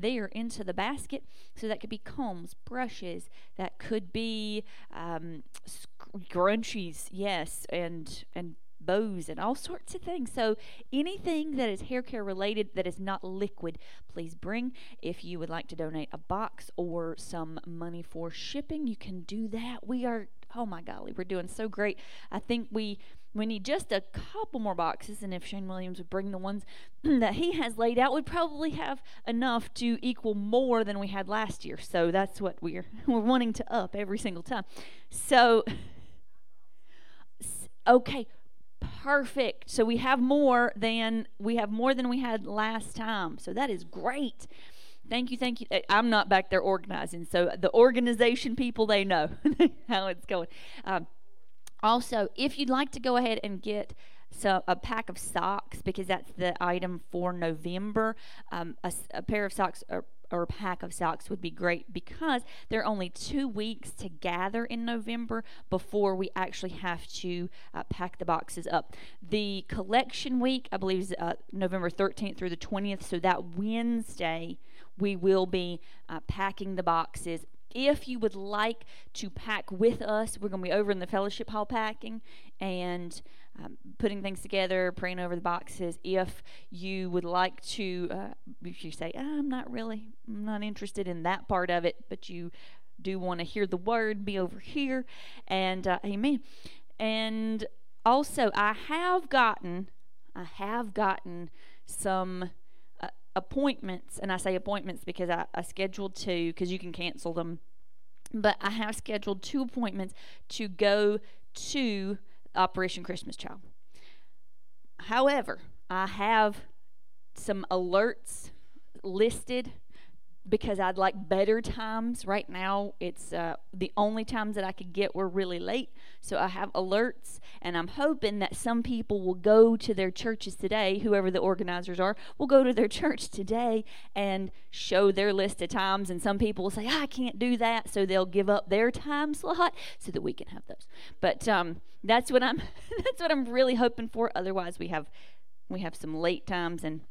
there into the basket. So that could be combs, brushes, that could be um, scrunchies, yes, and and bows and all sorts of things. So anything that is hair care related that is not liquid, please bring. If you would like to donate a box or some money for shipping, you can do that. We are oh my golly, we're doing so great. I think we we need just a couple more boxes, and if Shane Williams would bring the ones that he has laid out, we'd probably have enough to equal more than we had last year. So that's what we're we're wanting to up every single time. So okay, perfect. So we have more than we have more than we had last time. So that is great. Thank you, thank you. I'm not back there organizing, so the organization people they know how it's going. Um, also, if you'd like to go ahead and get so a pack of socks because that's the item for November, um, a, a, pair of socks or, or a pack of socks would be great because there are only two weeks to gather in November before we actually have to uh, pack the boxes up. The collection week, I believe, is uh, November 13th through the 20th. So that Wednesday, we will be uh, packing the boxes if you would like to pack with us, we're going to be over in the fellowship hall packing and um, putting things together, praying over the boxes. If you would like to, uh, if you say, I'm not really, I'm not interested in that part of it, but you do want to hear the word, be over here. And uh, amen. And also, I have gotten, I have gotten some appointments, and I say appointments because I, I scheduled two because you can cancel them. But I have scheduled two appointments to go to Operation Christmas Child. However, I have some alerts listed because I'd like better times. Right now, it's uh, the only times that I could get were really late. So I have alerts, and I'm hoping that some people will go to their churches today, whoever the organizers are, will go to their church today and show their list of times. And some people will say, I can't do that. So they'll give up their time slot so that we can have those. But um, that's what I'm that's what I'm really hoping for. Otherwise, we have we have some late times and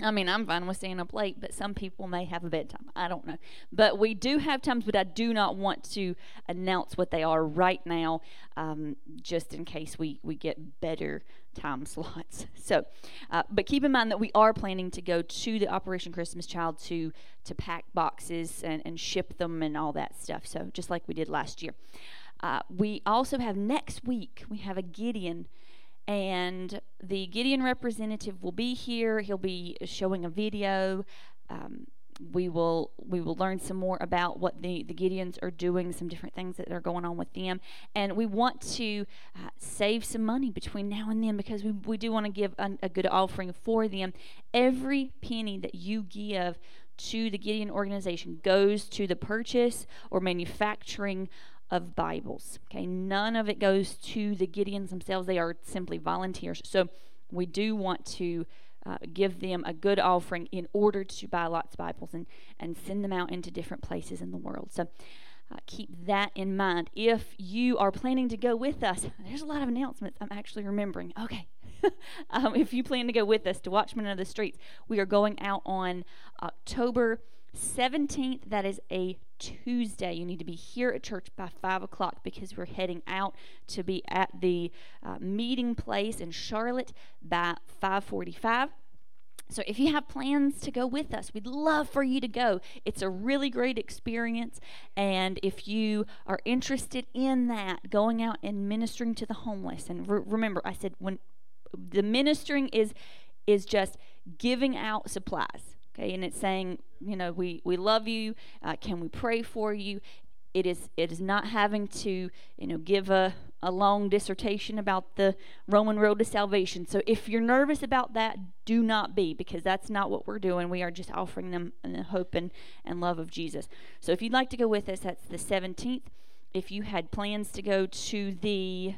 I mean, I'm fine with staying up late, but some people may have a bedtime. I don't know. But we do have times, but I do not want to announce what they are right now, um, just in case we, we get better time slots. So, uh, but keep in mind that we are planning to go to the Operation Christmas Child to, to pack boxes and, and ship them and all that stuff. So, just like we did last year. Uh, we also have next week, we have a Gideon and the Gideon representative will be here. He'll be showing a video. Um, we will we will learn some more about what the the Gideons are doing, some different things that are going on with them, and we want to uh, save some money between now and then because we we do want to give a, a good offering for them. Every penny that you give to the Gideon organization goes to the purchase or manufacturing of Bibles. Okay, none of it goes to the Gideons themselves, they are simply volunteers. So we do want to uh, give them a good offering in order to buy lots of Bibles and, and send them out into different places in the world. So uh, keep that in mind. If you are planning to go with us, there's a lot of announcements I'm actually remembering. Okay. um, if you plan to go with us to Watchmen of the Streets, we are going out on October 17th. That is a Tuesday. You need to be here at church by 5 o'clock because we're heading out to be at the uh, meeting place in Charlotte by 545. So if you have plans to go with us, we'd love for you to go. It's a really great experience. And if you are interested in that, going out and ministering to the homeless, and re- remember, I said when the ministering is is just giving out supplies okay and it's saying you know we we love you uh, can we pray for you? It is it is not having to you know give a, a long dissertation about the roman road to salvation. So if you're nervous about that do not be because that's not what we're doing. We are just offering them the hope and, and love of jesus. So if you'd like to go with us that's the 17th if you had plans to go to the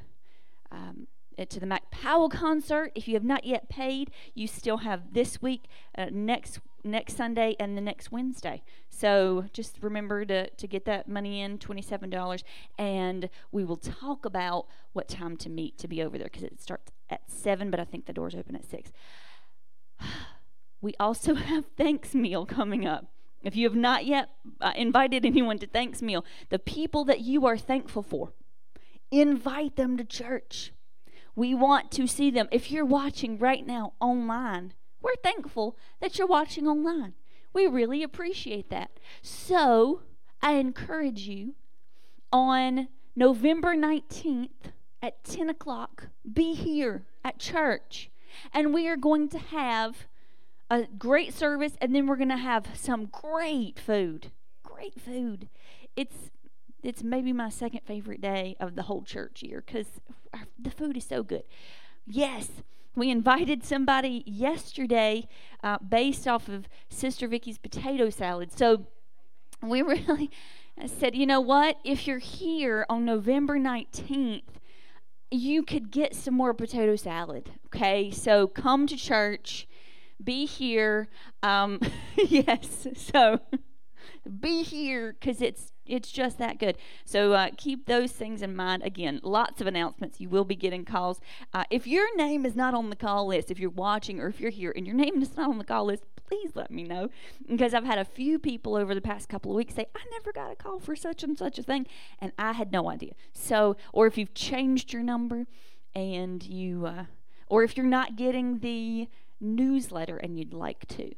um, uh, to the Mac Powell concert. If you have not yet paid, you still have this week, uh, next next Sunday, and the next Wednesday. So just remember to, to get that money in, $27, and we will talk about what time to meet to be over there because it starts at 7, but I think the doors open at 6. We also have thanks meal coming up. If you have not yet uh, invited anyone to thanks meal, the people that you are thankful for, invite them to church. We want to see them. If you're watching right now online, we're thankful that you're watching online. We really appreciate that. So, I encourage you on November 19th at 10 o'clock, be here at church. And we are going to have a great service, and then we're going to have some great food. Great food. It's it's maybe my second favorite day of the whole church year because uh, the food is so good. Yes, we invited somebody yesterday uh, based off of Sister Vicky's potato salad. So we really said, you know what? If you're here on November 19th, you could get some more potato salad. Okay, so come to church, be here. Um, yes, so be here because it's it's just that good. So uh, keep those things in mind. Again, lots of announcements. You will be getting calls. Uh, if your name is not on the call list, if you're watching or if you're here and your name is not on the call list, please let me know because I've had a few people over the past couple of weeks say, I never got a call for such and such a thing, and I had no idea. So, or if you've changed your number and you, uh, or if you're not getting the newsletter and you'd like to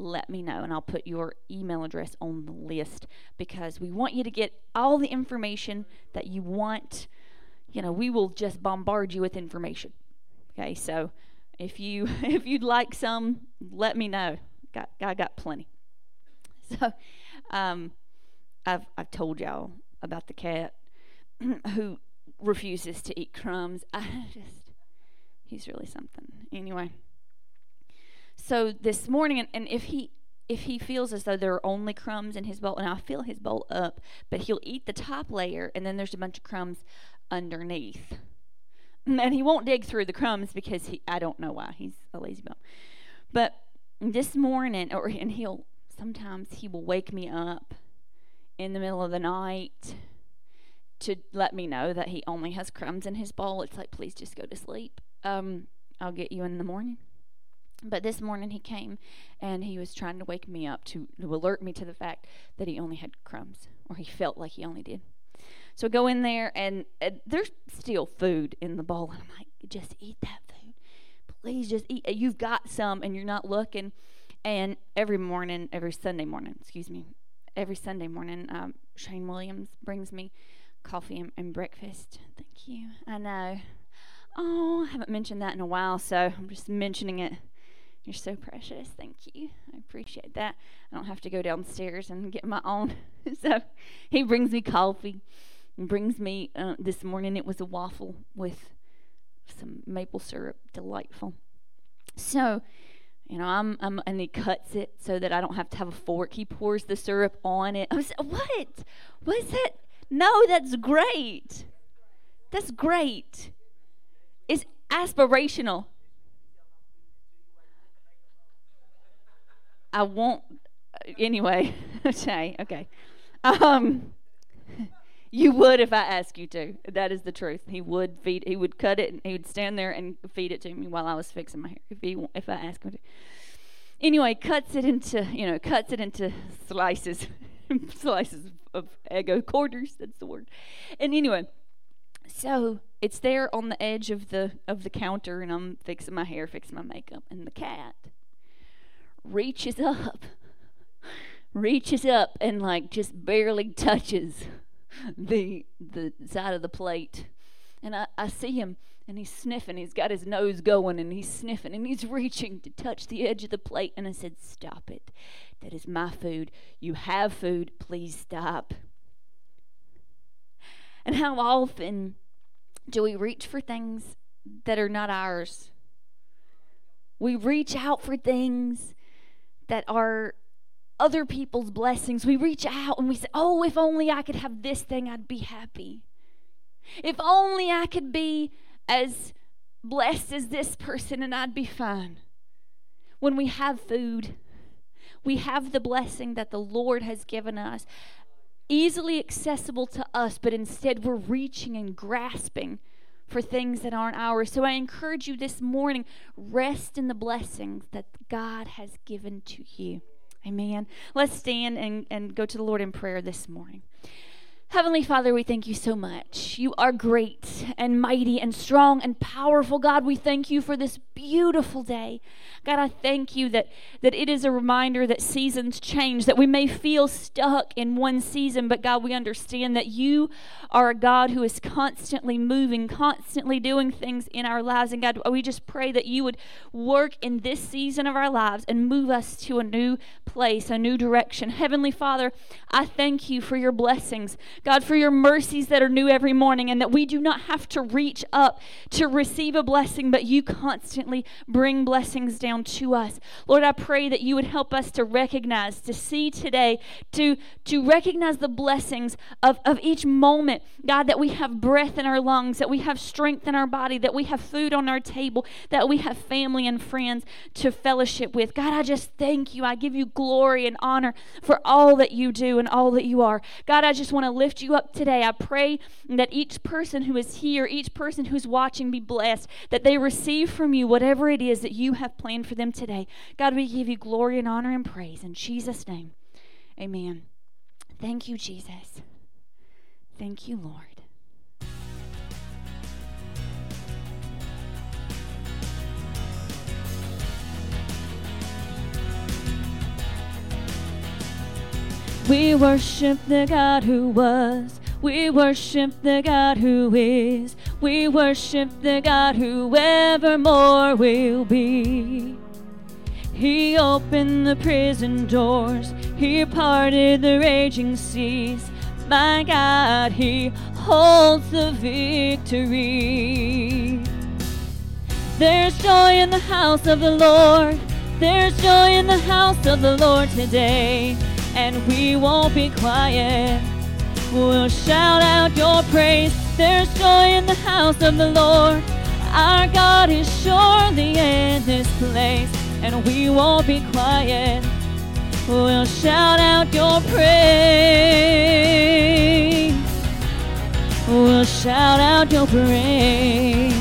let me know and I'll put your email address on the list because we want you to get all the information that you want. You know, we will just bombard you with information. Okay, so if you if you'd like some, let me know. Got I got plenty. So, um, I've I've told y'all about the cat who refuses to eat crumbs. I just he's really something. Anyway so this morning, and, and if he if he feels as though there are only crumbs in his bowl, and I fill his bowl up, but he'll eat the top layer, and then there's a bunch of crumbs underneath. And he won't dig through the crumbs because he I don't know why he's a lazy bum. But this morning, or and he'll sometimes he will wake me up in the middle of the night to let me know that he only has crumbs in his bowl. It's like, please just go to sleep. Um, I'll get you in the morning. But this morning he came and he was trying to wake me up to, to alert me to the fact that he only had crumbs, or he felt like he only did. So I go in there and, and there's still food in the bowl. And I'm like, just eat that food. Please just eat. You've got some and you're not looking. And every morning, every Sunday morning, excuse me, every Sunday morning, um, Shane Williams brings me coffee and, and breakfast. Thank you. I know. Oh, I haven't mentioned that in a while, so I'm just mentioning it you're so precious. Thank you. I appreciate that. I don't have to go downstairs and get my own. so he brings me coffee and brings me, uh, this morning it was a waffle with some maple syrup. Delightful. So, you know, I'm, I'm, and he cuts it so that I don't have to have a fork. He pours the syrup on it. I was, what? What is that? No, that's great. That's great. It's aspirational. I won't. Anyway, say okay. Um, you would if I asked you to. That is the truth. He would feed. He would cut it, and he would stand there and feed it to me while I was fixing my hair. If he, if I asked him to. Anyway, cuts it into you know cuts it into slices, slices of Eggo quarters. That's the word. And anyway, so it's there on the edge of the of the counter, and I'm fixing my hair, fixing my makeup, and the cat reaches up, reaches up and like just barely touches the the side of the plate. And I, I see him and he's sniffing. He's got his nose going and he's sniffing and he's reaching to touch the edge of the plate. And I said, Stop it. That is my food. You have food. Please stop. And how often do we reach for things that are not ours? We reach out for things that are other people's blessings. We reach out and we say, Oh, if only I could have this thing, I'd be happy. If only I could be as blessed as this person and I'd be fine. When we have food, we have the blessing that the Lord has given us, easily accessible to us, but instead we're reaching and grasping for things that aren't ours. So I encourage you this morning rest in the blessings that God has given to you. Amen. Let's stand and, and go to the Lord in prayer this morning. Heavenly Father, we thank you so much. You are great and mighty and strong and powerful. God, we thank you for this beautiful day. God, I thank you that, that it is a reminder that seasons change, that we may feel stuck in one season, but God, we understand that you are a God who is constantly moving, constantly doing things in our lives. And God, we just pray that you would work in this season of our lives and move us to a new place, a new direction. Heavenly Father, I thank you for your blessings. God, for your mercies that are new every morning, and that we do not have to reach up to receive a blessing, but you constantly bring blessings down to us. Lord, I pray that you would help us to recognize, to see today, to, to recognize the blessings of, of each moment. God, that we have breath in our lungs, that we have strength in our body, that we have food on our table, that we have family and friends to fellowship with. God, I just thank you. I give you glory and honor for all that you do and all that you are. God, I just want to lift you up today. I pray that each person who is here, each person who's watching, be blessed, that they receive from you whatever it is that you have planned for them today. God, we give you glory and honor and praise. In Jesus' name, amen. Thank you, Jesus. Thank you, Lord. We worship the God who was. We worship the God who is. We worship the God who evermore will be. He opened the prison doors, He parted the raging seas. My God, He holds the victory. There's joy in the house of the Lord. There's joy in the house of the Lord today, and we won't be quiet. We'll shout out your praise. There's joy in the house of the Lord. Our God is surely in this place and we won't be quiet. We'll shout out your praise. We'll shout out your praise.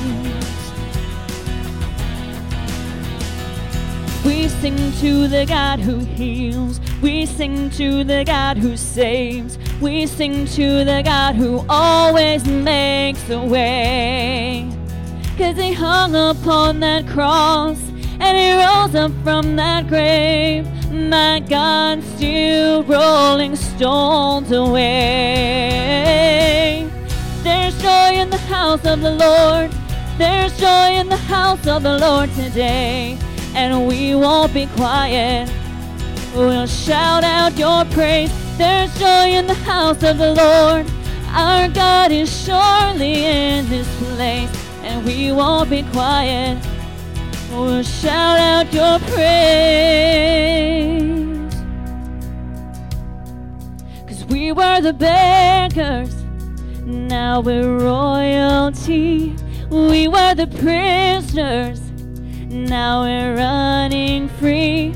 We sing to the God who heals. We sing to the God who saves. We sing to the God who always makes a way. Cause he hung upon that cross and he rose up from that grave. My God, still rolling stones away. There's joy in the house of the Lord. There's joy in the house of the Lord today, and we won't be quiet. We'll shout out your praise. There's joy in the house of the Lord. Our God is surely in this place, and we won't be quiet. We'll shout out your praise. Cause we were the beggars, now we're royalty. We were the prisoners, now we're running free.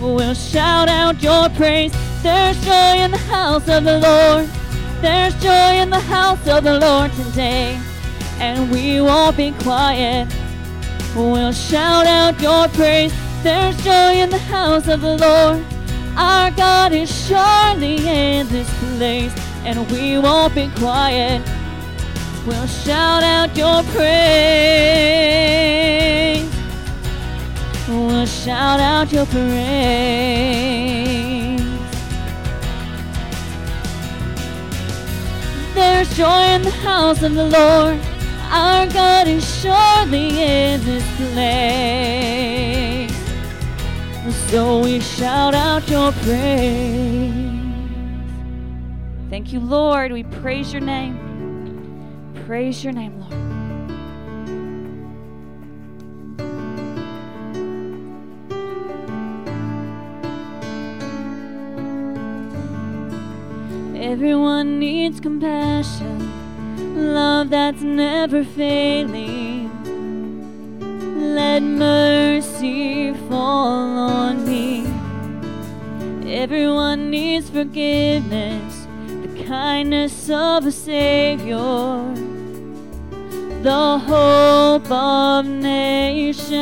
We'll shout out your praise. There's joy in the house of the Lord. There's joy in the house of the Lord today, and we won't be quiet. We'll shout out your praise. There's joy in the house of the Lord. Our God is surely in this place, and we won't be quiet. We'll shout out your praise. We'll shout out your praise. There's joy in the house of the Lord. Our God is surely in this place. So we shout out your praise. Thank you, Lord. We praise your name. Praise your name, Lord. Everyone needs compassion, love that's never failing. Let mercy fall on me. Everyone needs forgiveness, the kindness of a Savior, the hope of nations.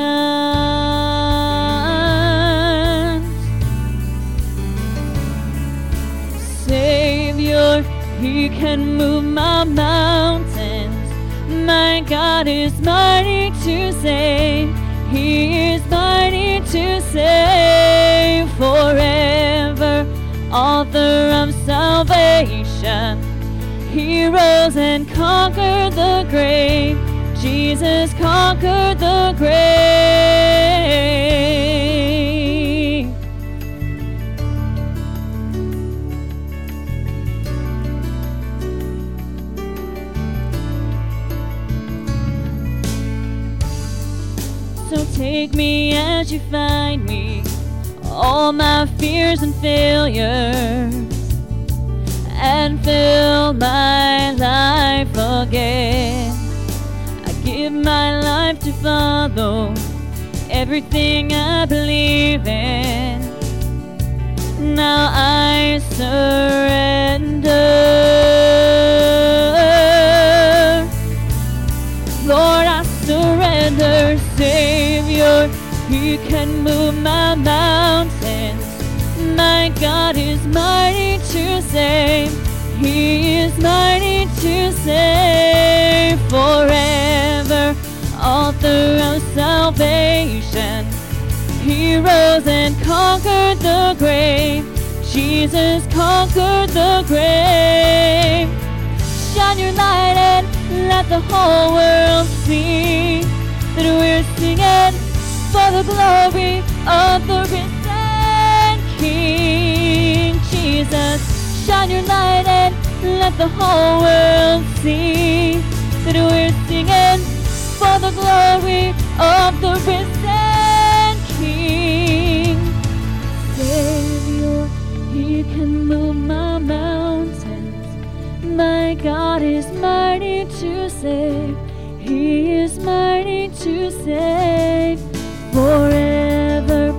He can move my mountains. My God is mighty to save. He is mighty to save forever. Author of salvation. He rose and conquered the grave. Jesus conquered the grave. Take me as you find me, all my fears and failures, and fill my life again. I give my life to follow everything I believe in. Now I surrender. Lord, I Savior. He can move my mountains. My God is mighty to save. He is mighty to save forever. Author of salvation. He rose and conquered the grave. Jesus conquered the grave. Shine your light and let the whole world see that we're singing for the glory of the risen King. Jesus, shine your light and let the whole world see that we're singing for the glory of the risen King. Savior, He can move my mountains. My God is mighty to save. He is mighty to save forever.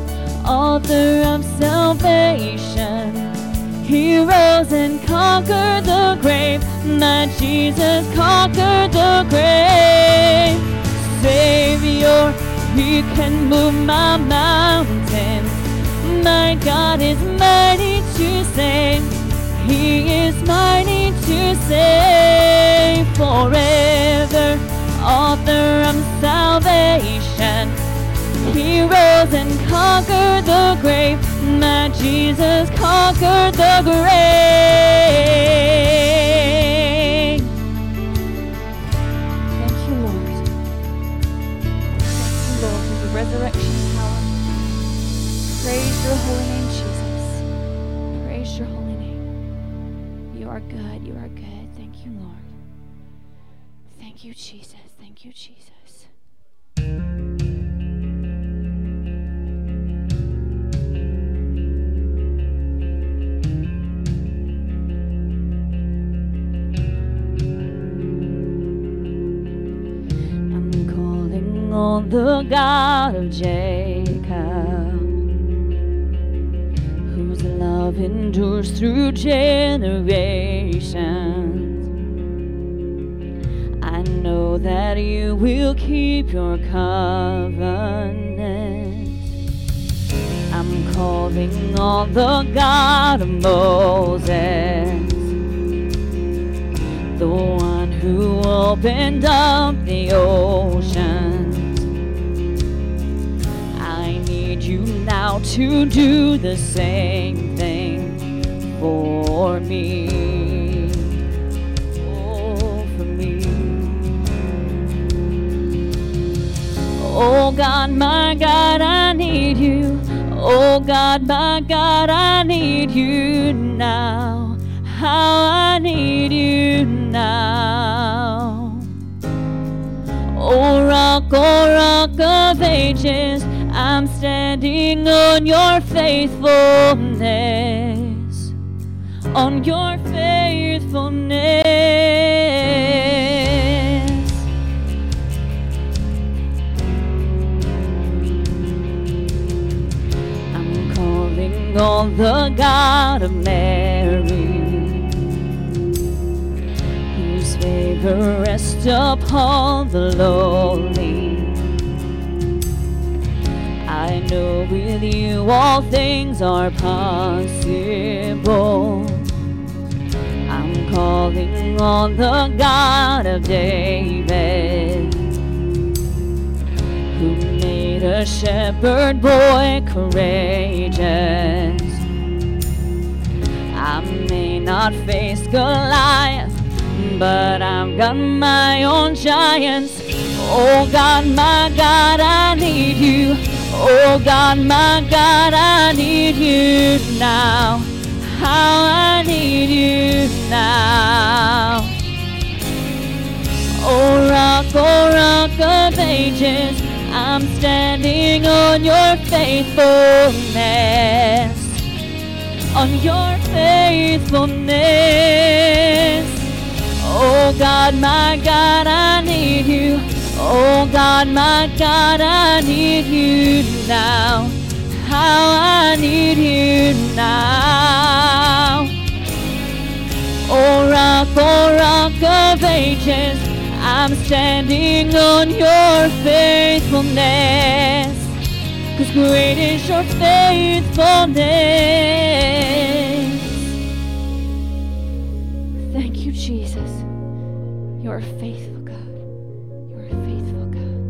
Author of salvation. He rose and conquered the grave. My Jesus conquered the grave. Savior, He can move my mountains. My God is mighty to save. He is mighty to save forever. Author of salvation. He rose and conquered the grave. My Jesus conquered the grave. Thank you, Lord. Thank you, Lord, for your resurrection power. Praise your holy name, Jesus. Praise your holy name. You are good. You are good. Thank you, Lord. Thank you, Jesus. Thank you, Jesus. I'm calling on the God of Jacob, whose love endures through generations. Know that you will keep your covenant. I'm calling on the God of Moses the one who opened up the oceans. I need you now to do the same thing for me. Oh God, my God, I need you. Oh God, my God, I need you now. How I need you now. Oh rock, oh rock of ages, I'm standing on your faithfulness. On your faithfulness. The God of Mary, whose favor rests upon the lowly. I know with you all things are possible. I'm calling on the God of David who made a shepherd boy courageous. Not face Goliath, but I've got my own giants. Oh God, my God, I need you. Oh God, my God, I need you now. How I need you now. Oh rock, oh rock of ages, I'm standing on your faithfulness. On your faithfulness. Oh God, my God, I need you. Oh God, my God, I need you now. How I need you now. Oh rock, oh rock of ages, I'm standing on your faithfulness. Cause great is your faithfulness. Thank you, Jesus. You're a faithful God. You're a faithful God.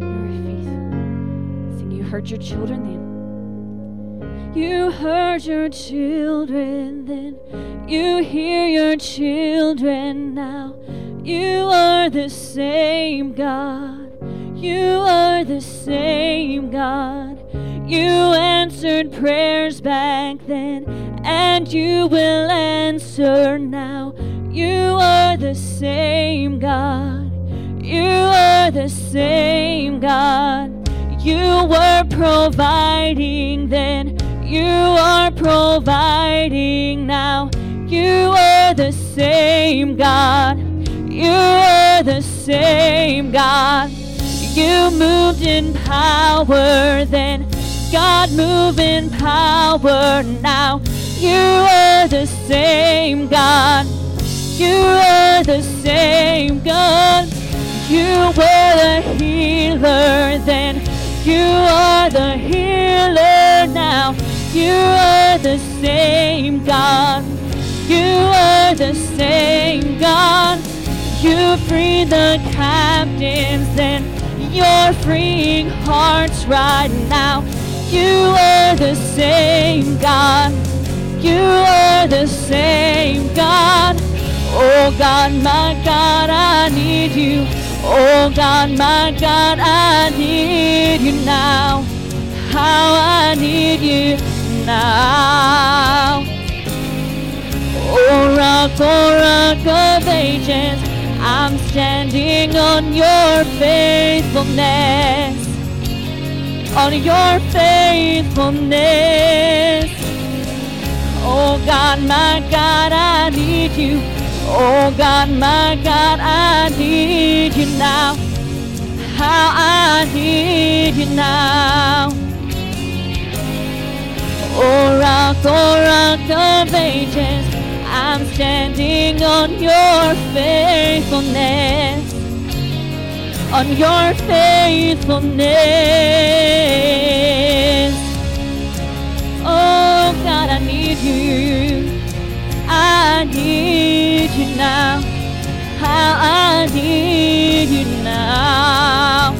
You're a faithful. You heard your children then. You heard your children then. You hear your children now. You are the same God. You are the same God. You answered prayers back then, and you will answer now. You are the same God. You are the same God. You were providing then. You are providing now. You are the same God. You are the same God. You moved in power then. God move in power now. You are the same God. You are the same God. You were the healer then. You are the healer now. You are the same God. You are the same God. You free the captives then. You're freeing hearts right now. You are the same God. You are the same God. Oh God, my God, I need you. Oh God, my God, I need you now. How I need you now. Oh rock, oh rock of ages, I'm standing on your faithfulness. On your faithfulness. Oh God, my God, I need you. Oh God, my God, I need you now. How I need you now. Oh rock, oh rock of ages, I'm standing on your faithfulness. On your faithfulness. Oh God, I need you. I need you now. How I need you now.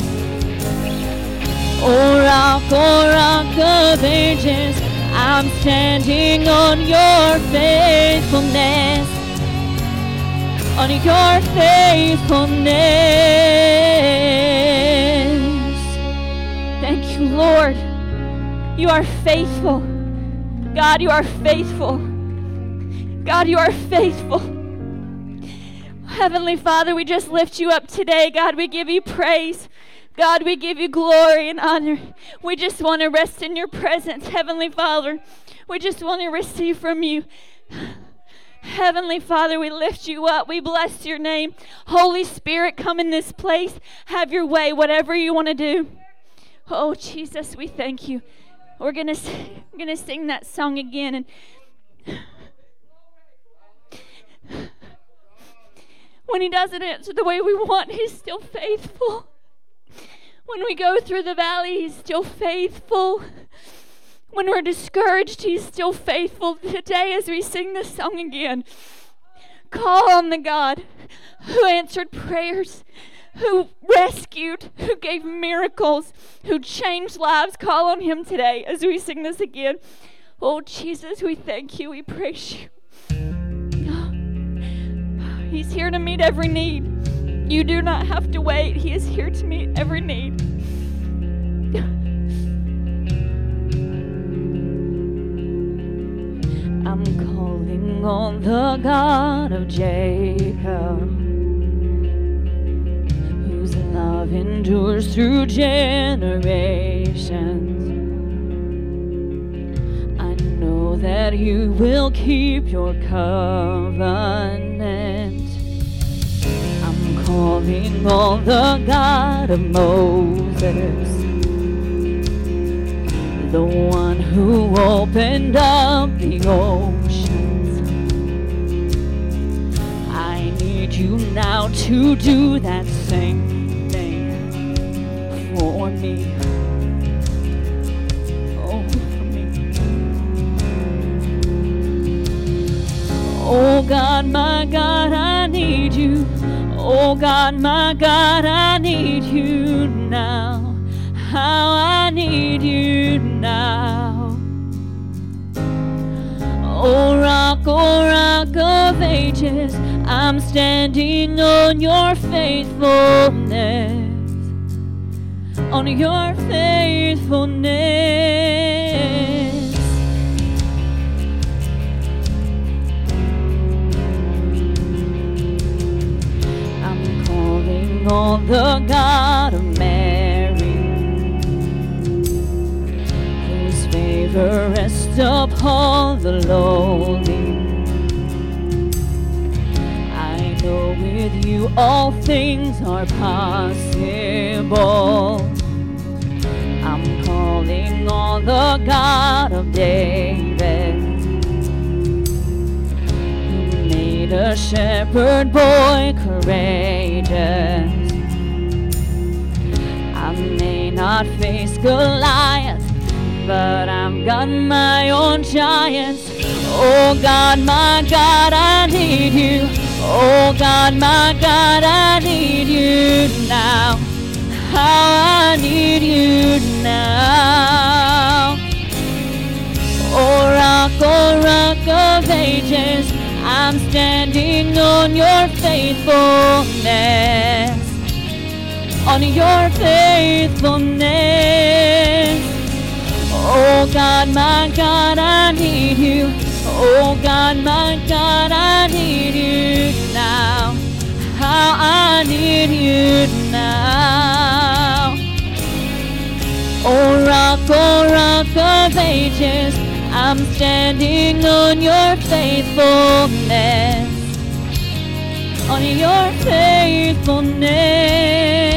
Oh rock, oh rock of ages, standing on your faithfulness, on your faithfulness. Thank you, Lord. You are faithful. God, you are faithful. God, you are faithful. Heavenly Father, we just lift you up today. God, we give you praise. God, we give you glory and honor. We just want to rest in your presence, Heavenly Father. We just want to receive from you. Heavenly Father, we lift you up. We bless your name. Holy Spirit, come in this place. Have your way, whatever you want to do. Oh, Jesus, we thank you. We're going to we're going to sing that song again and when he doesn't answer the way we want, he's still faithful. When we go through the valley, he's still faithful. When we're discouraged, He's still faithful. Today, as we sing this song again, call on the God who answered prayers, who rescued, who gave miracles, who changed lives. Call on Him today as we sing this again. Oh, Jesus, we thank you. We praise you. He's here to meet every need. You do not have to wait. He is here to meet every need. I'm calling on the God of Jacob, whose love endures through generations. I know that you will keep your covenant. Calling on the God of Moses the one who opened up the oceans. I need you now to do that same thing for me. Oh, for me. Oh God, my God, I need you. Oh God, my God, I need you now how I need you now. Oh, rock, oh, rock of ages, I'm standing on your faithfulness, on your faithfulness. On the God of Mary. His favor rests upon the lowly. I know with you all things are possible. I'm calling on the God of David, who made a shepherd boy courageous. May not face Goliath but I've got my own giants. Oh God, my God, I need you. Oh God, my God, I need you now. How I need you now. Oh rock, oh rock of ages, I'm standing on your faithfulness. On your faithfulness. Oh God, my God, I need you. Oh God, my God, I need you now. How I need you now. Oh rock, oh rock of ages, I'm standing on your faithfulness. On your faithfulness.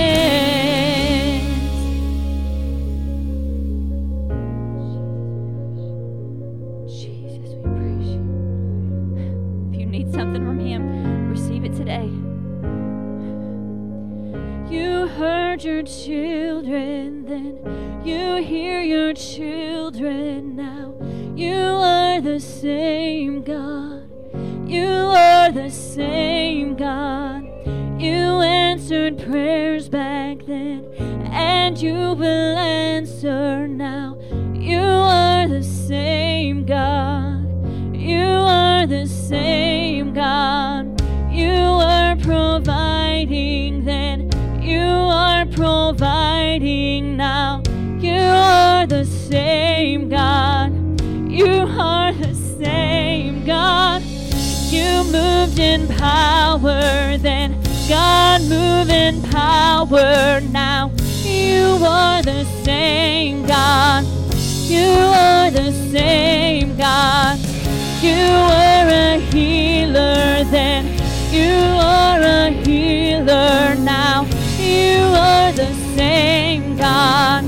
Children, then you hear your children now. You are the same God. You are the same God. You answered prayers back then, and you will answer now. You are the same God. You are the same God. You are providing then you are providing now. You are the same God. You are the same God. You moved in power, then God move in power now. You are the same God. You are the same God. You are a healer then. You are a healer now. Same God.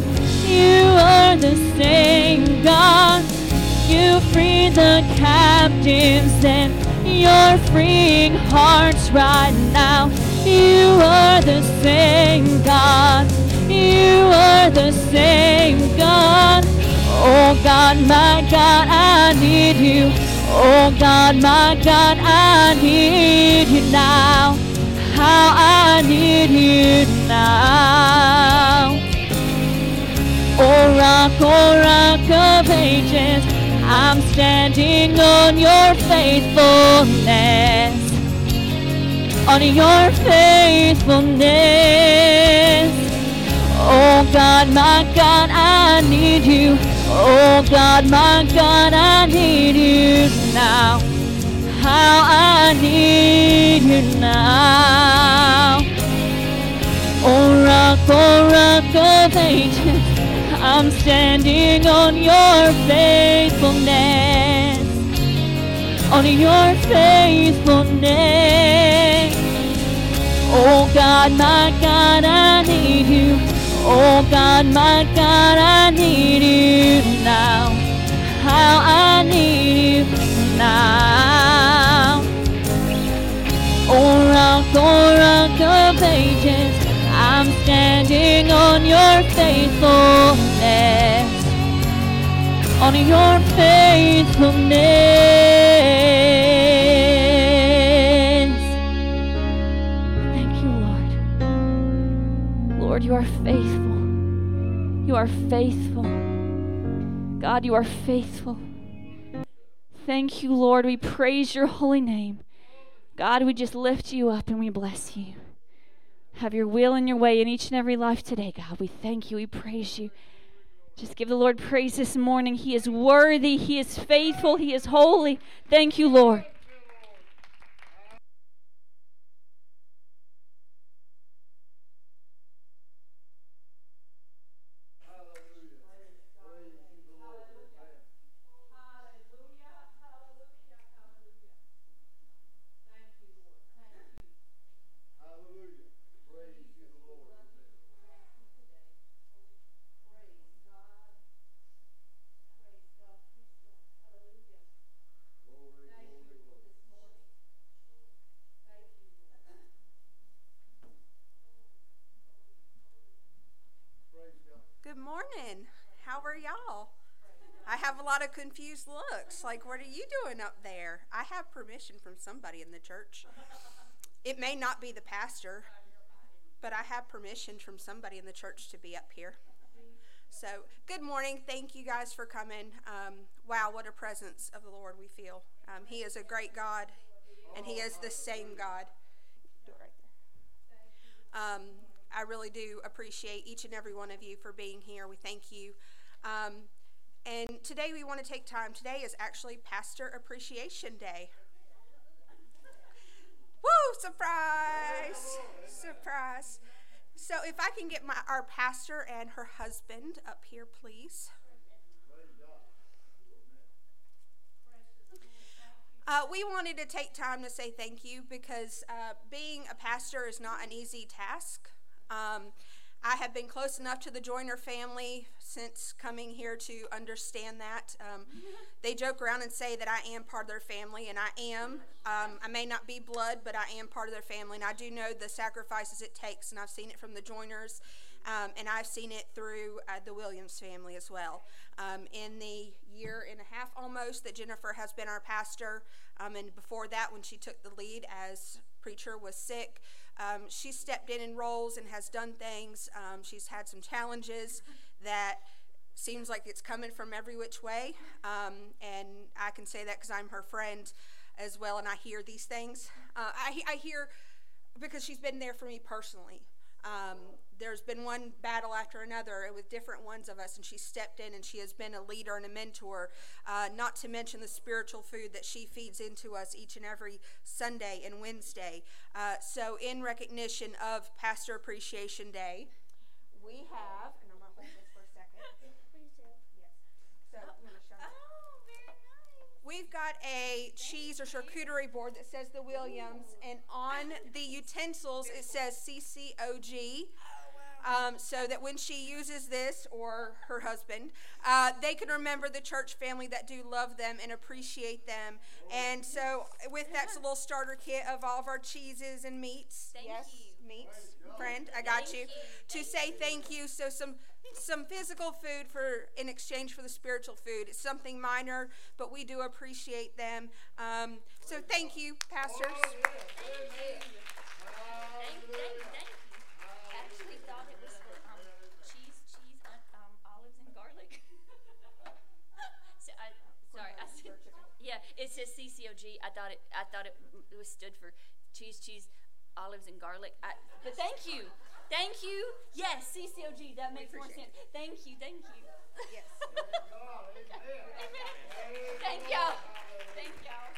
You are the same God. You free the captives then. You're freeing hearts right now. You are the same God. You are the same God. Oh God, my God, I need you. Oh God, my God, I need you now. How I need you now. Oh rock, oh rock of ages, I'm standing on your faithfulness. On your faithfulness. Oh God, my God, I need you. Oh God, my God, I need you now. How I need you now. Oh rock, oh rock of ages, I'm standing on your faithfulness. On your faithfulness. Oh God, my God, I need you. Oh God, my God, I need you now. How I need you now. Oh rock of ages, I'm standing on your faithfulness. On your faithfulness. Thank you, Lord. Lord, you are faithful. You are faithful. God, you are faithful. Thank you, Lord. We praise your holy name. God, we just lift you up and we bless you. Have your will and your way in each and every life today, God. We thank you. We praise you. Just give the Lord praise this morning. He is worthy. He is faithful. He is holy. Thank you, Lord. Good morning. How are y'all? I have a lot of confused looks. Like, what are you doing up there? I have permission from somebody in the church. It may not be the pastor, but I have permission from somebody in the church to be up here. So, good morning. Thank you guys for coming. Um, wow, what a presence of the Lord we feel. Um, he is a great God, and He is the same God. Um, I really do appreciate each and every one of you for being here. We thank you. Um, and today we want to take time. Today is actually Pastor Appreciation Day. Woo! Surprise! Surprise. So, if I can get my our pastor and her husband up here, please. Uh, we wanted to take time to say thank you because uh, being a pastor is not an easy task. Um, I have been close enough to the Joyner family since coming here to understand that. Um, they joke around and say that I am part of their family, and I am. Um, I may not be blood, but I am part of their family, and I do know the sacrifices it takes, and I've seen it from the Joyners, um, and I've seen it through uh, the Williams family as well. Um, in the year and a half almost that Jennifer has been our pastor, um, and before that, when she took the lead as preacher was sick. Um, she stepped in in roles and has done things. Um, she's had some challenges that seems like it's coming from every which way. Um, and I can say that because I'm her friend as well, and I hear these things. Uh, I, I hear because she's been there for me personally. Um, there's been one battle after another with different ones of us, and she stepped in and she has been a leader and a mentor, uh, not to mention the spiritual food that she feeds into us each and every Sunday and Wednesday. Uh, so, in recognition of Pastor Appreciation Day, we have, and I'm going to hold this for a second. Please do. Yes. So, I'm going to show you. Oh, very nice. We've got a cheese or charcuterie board that says the Williams, and on the utensils it says CCOG. Um, so that when she uses this or her husband, uh, they can remember the church family that do love them and appreciate them. And so, with that's a little starter kit of all of our cheeses and meats. Thank yes, you. Meats, friend, I got Thank you. you. To say thank you. So some some physical food for in exchange for the spiritual food. It's something minor, but we do appreciate them. Um, so thank you, pastors. Thank, thank, thank you. Actually thought it was for um, cheese, cheese, uh, um, olives and garlic. so I, sorry, I said, yeah, it says CCOG. I thought it, I thought it, it was stood for cheese, cheese, olives and garlic. I, but thank you, thank you. Yes, CCOG. That makes more sense. Thank you, thank you. Yes. Thank y'all. Thank y'all.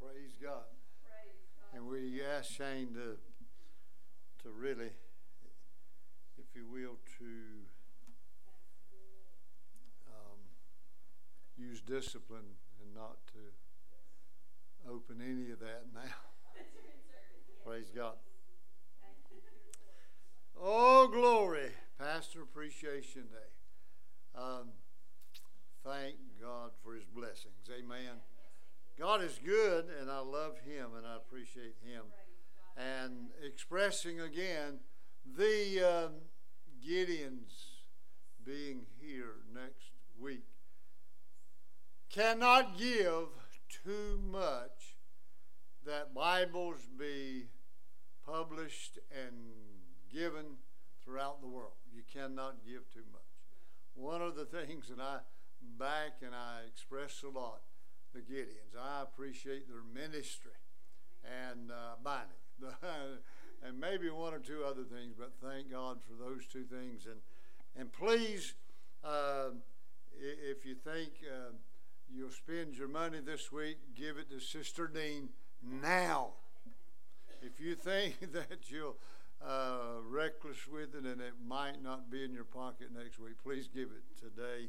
Praise God. And we ask Shane to, to really, if you will, to um, use discipline and not to open any of that now. Praise God. Oh, glory. Pastor Appreciation Day. Um, thank God for his blessings. Amen. God is good, and I love Him, and I appreciate Him. And expressing again the um, Gideons being here next week cannot give too much that Bibles be published and given throughout the world. You cannot give too much. One of the things that I back and I express a lot the Gideons. I appreciate their ministry and uh, binding, and maybe one or two other things. But thank God for those two things. And and please, uh, if you think uh, you'll spend your money this week, give it to Sister Dean now. If you think that you'll uh, reckless with it and it might not be in your pocket next week, please give it today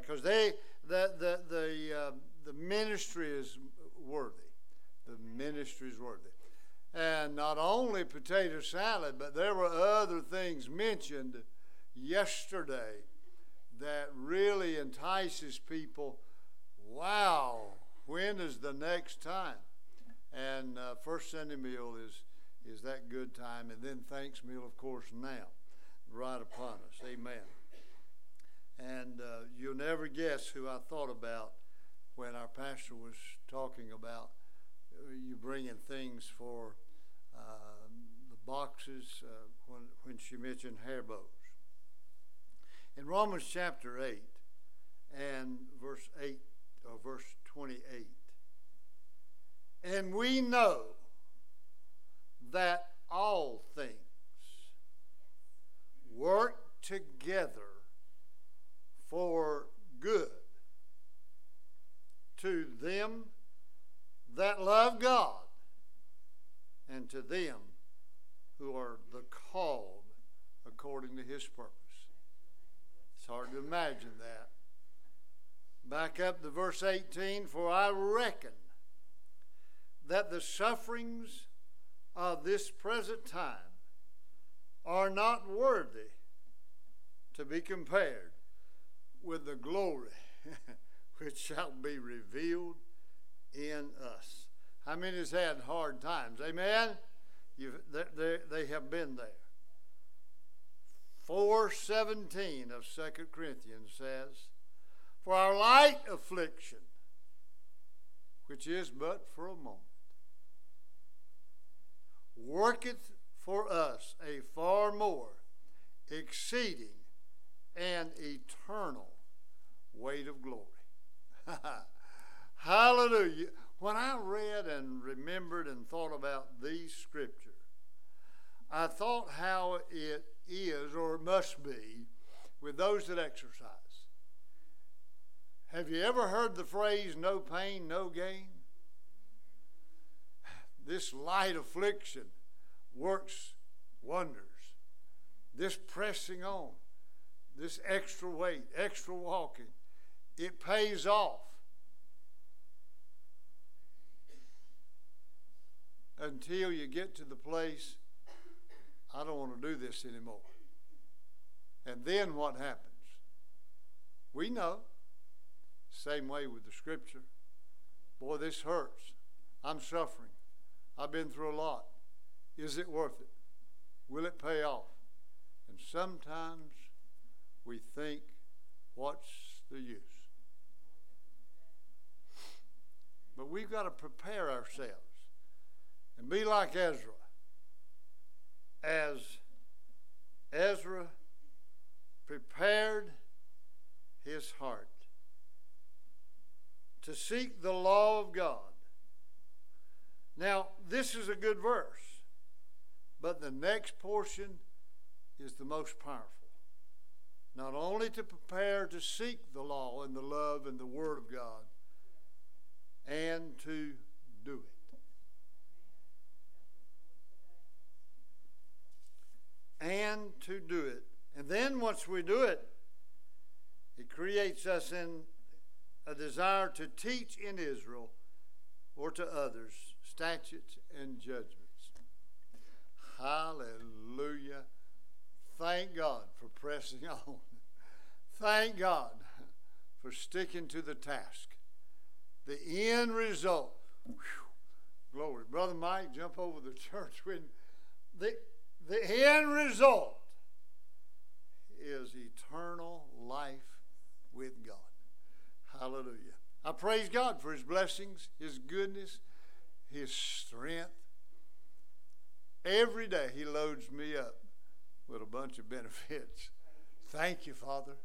because they the the the uh, the ministry is worthy. The ministry is worthy, and not only potato salad, but there were other things mentioned yesterday that really entices people. Wow, when is the next time? And uh, first Sunday meal is is that good time, and then thanks meal, of course, now, right upon us. Amen. And uh, you'll never guess who I thought about when our pastor was talking about you bringing things for uh, the boxes uh, when, when she mentioned hair bows. In Romans chapter 8 and verse 8 or verse 28, and we know that all things work together for good to them that love God and to them who are the called according to his purpose. It's hard to imagine that. Back up to verse 18 For I reckon that the sufferings of this present time are not worthy to be compared with the glory which shall be revealed in us. How many has had hard times? Amen? You've, they, they, they have been there. 417 of 2 Corinthians says, For our light affliction, which is but for a moment, worketh for us a far more exceeding and eternal weight of glory. Hallelujah. When I read and remembered and thought about these scriptures, I thought how it is or must be with those that exercise. Have you ever heard the phrase, no pain, no gain? This light affliction works wonders. This pressing on, this extra weight, extra walking, it pays off. Until you get to the place, I don't want to do this anymore. And then what happens? We know. Same way with the scripture. Boy, this hurts. I'm suffering. I've been through a lot. Is it worth it? Will it pay off? And sometimes we think, what's the use? But we've got to prepare ourselves and be like Ezra. As Ezra prepared his heart to seek the law of God. Now, this is a good verse, but the next portion is the most powerful. Not only to prepare to seek the law and the love and the Word of God, and to do it. And to do it. And then once we do it, it creates us in a desire to teach in Israel or to others statutes and judgments. Hallelujah. Thank God for pressing on. Thank God for sticking to the task. The end result. Whew, glory. Brother Mike, jump over the church when the, the end result is eternal life with God. Hallelujah. I praise God for His blessings, His goodness, His strength. Every day He loads me up with a bunch of benefits. Thank you, Father.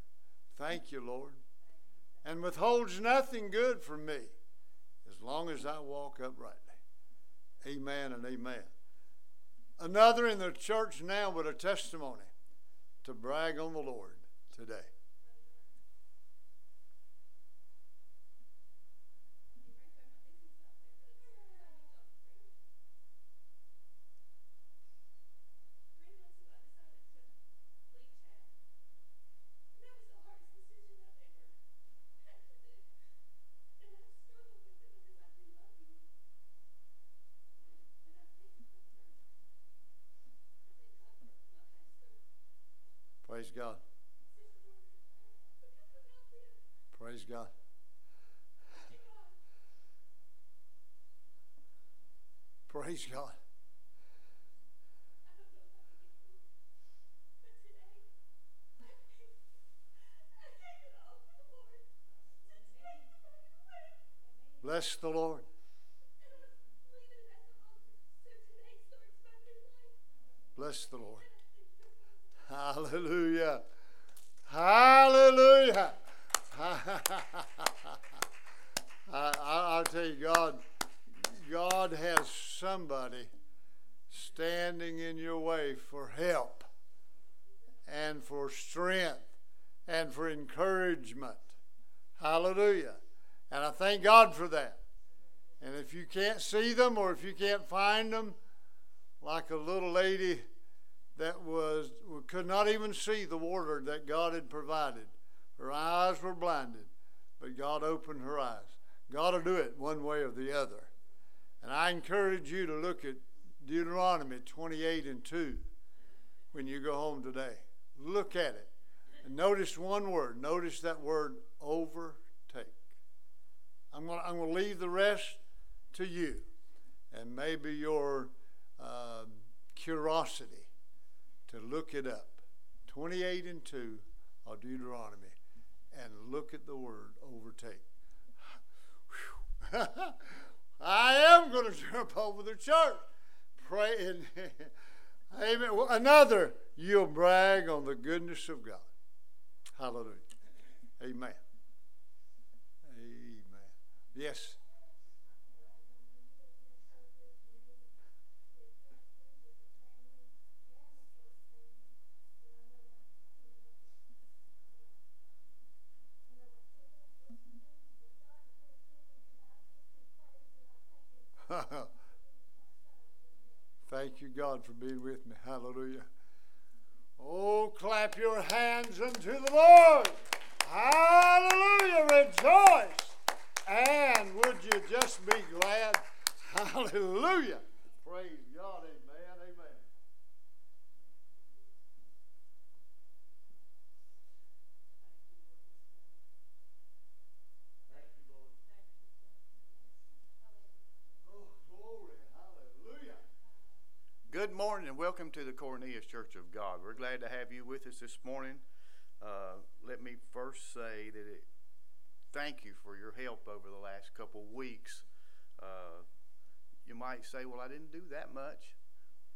Thank you, Lord. And withholds nothing good from me as long as I walk uprightly. Amen and amen. Another in the church now with a testimony to brag on the Lord today. Praise God. Praise God. Praise God. Bless the Lord. Bless the Lord. Hallelujah. Hallelujah. I, will tell you, God, God has somebody standing in your way for help and for strength and for encouragement. Hallelujah. And I thank God for that. And if you can't see them or if you can't find them, like a little lady that was could not even see the water that God had provided. Her eyes were blinded, but God opened her eyes. God will do it one way or the other. And I encourage you to look at Deuteronomy 28 and 2 when you go home today. Look at it. And notice one word. Notice that word overtake. I'm going to, I'm going to leave the rest to you and maybe your uh, curiosity to look it up. 28 and 2 of Deuteronomy. And look at the word overtake. I am going to jump over the church. Pray Amen. Another, you'll brag on the goodness of God. Hallelujah. Amen. Amen. Yes. Thank you, God, for being with me. Hallelujah. Oh, clap your hands unto the Lord. Hallelujah. Rejoice. And would you just be glad? Hallelujah. Praise God. Amen. Amen. Thank you, Lord. Oh, glory. Hallelujah. Good morning and welcome to the Cornelius Church of God. We're glad to have you with us this morning. Uh, let me first say that it, thank you for your help over the last couple weeks. Uh, you might say, well, I didn't do that much.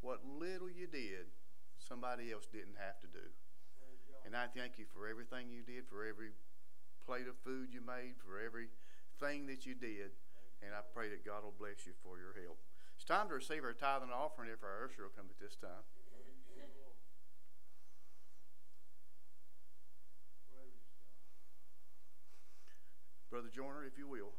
What little you did, somebody else didn't have to do. And I thank you for everything you did, for every plate of food you made, for everything that you did. And I pray that God will bless you for your help. Time to receive our tithe and offering if our usher will come at this time. Brother Joyner, if you will.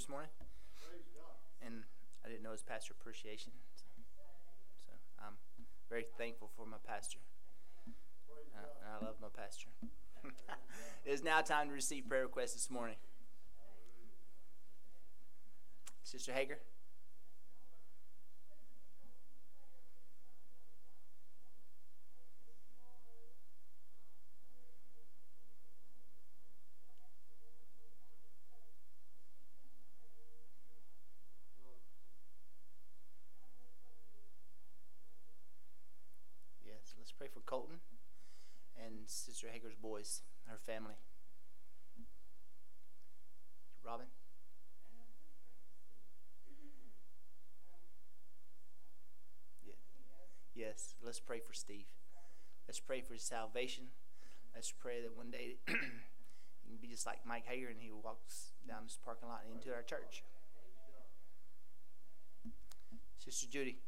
This morning. And I didn't know it was pastor appreciation. So I'm very thankful for my pastor. Uh, I love my pastor. it is now time to receive prayer requests this morning. Sister Hager. Yes, let's pray for Colton and Sister Hager's boys, her family. Robin? Yeah. Yes, let's pray for Steve. Let's pray for his salvation. Let's pray that one day he can be just like Mike Hager and he walks down this parking lot into our church. Sister Judy.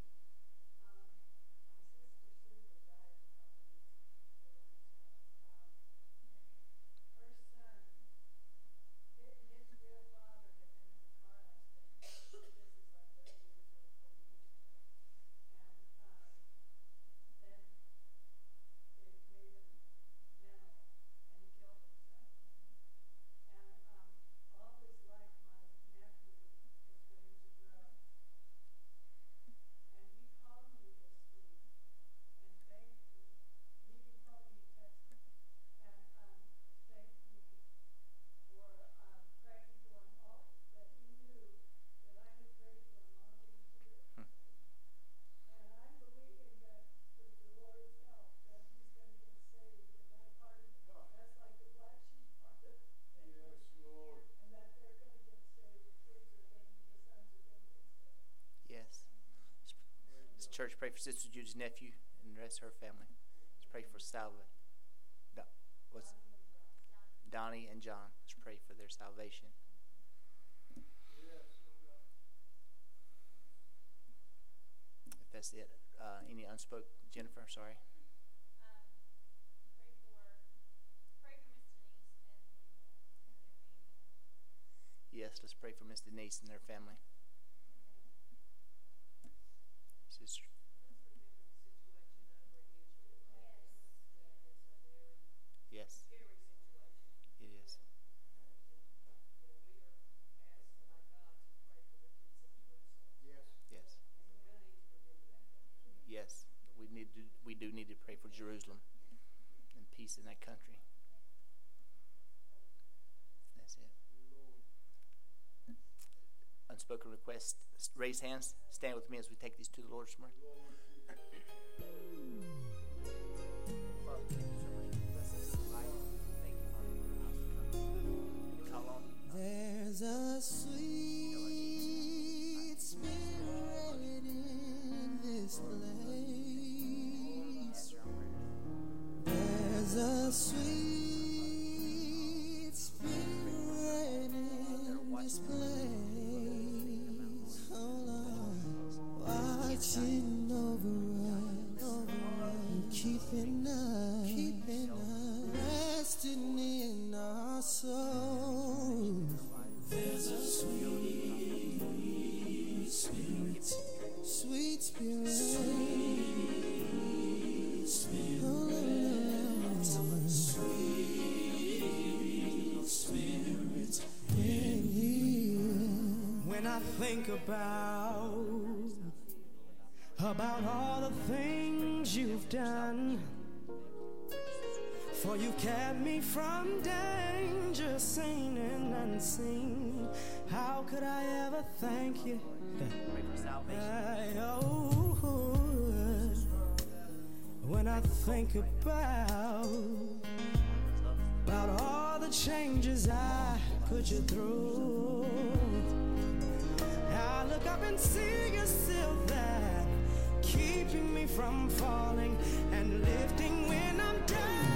Church pray for Sister Judy's nephew and the rest of her family. Let's pray for salvation. What's Donnie and John? Let's pray for their salvation. If that's it, uh, any unspoke, Jennifer? Sorry. Yes, let's pray for Miss Denise and their family. Sister. Yes. It is. Yes. Yes. We need to we do need to pray for Jerusalem and peace in that country. That's it. Unspoken request. Raise hands. Stand with me as we take these to the Lord this morning. Father, thank you sweet think about about all the things you've done. For you've kept me from danger, seen and unseen. How could I ever thank you? I, oh, when I think about about all the changes I put you through. And see you're still there, keeping me from falling and lifting when I'm down.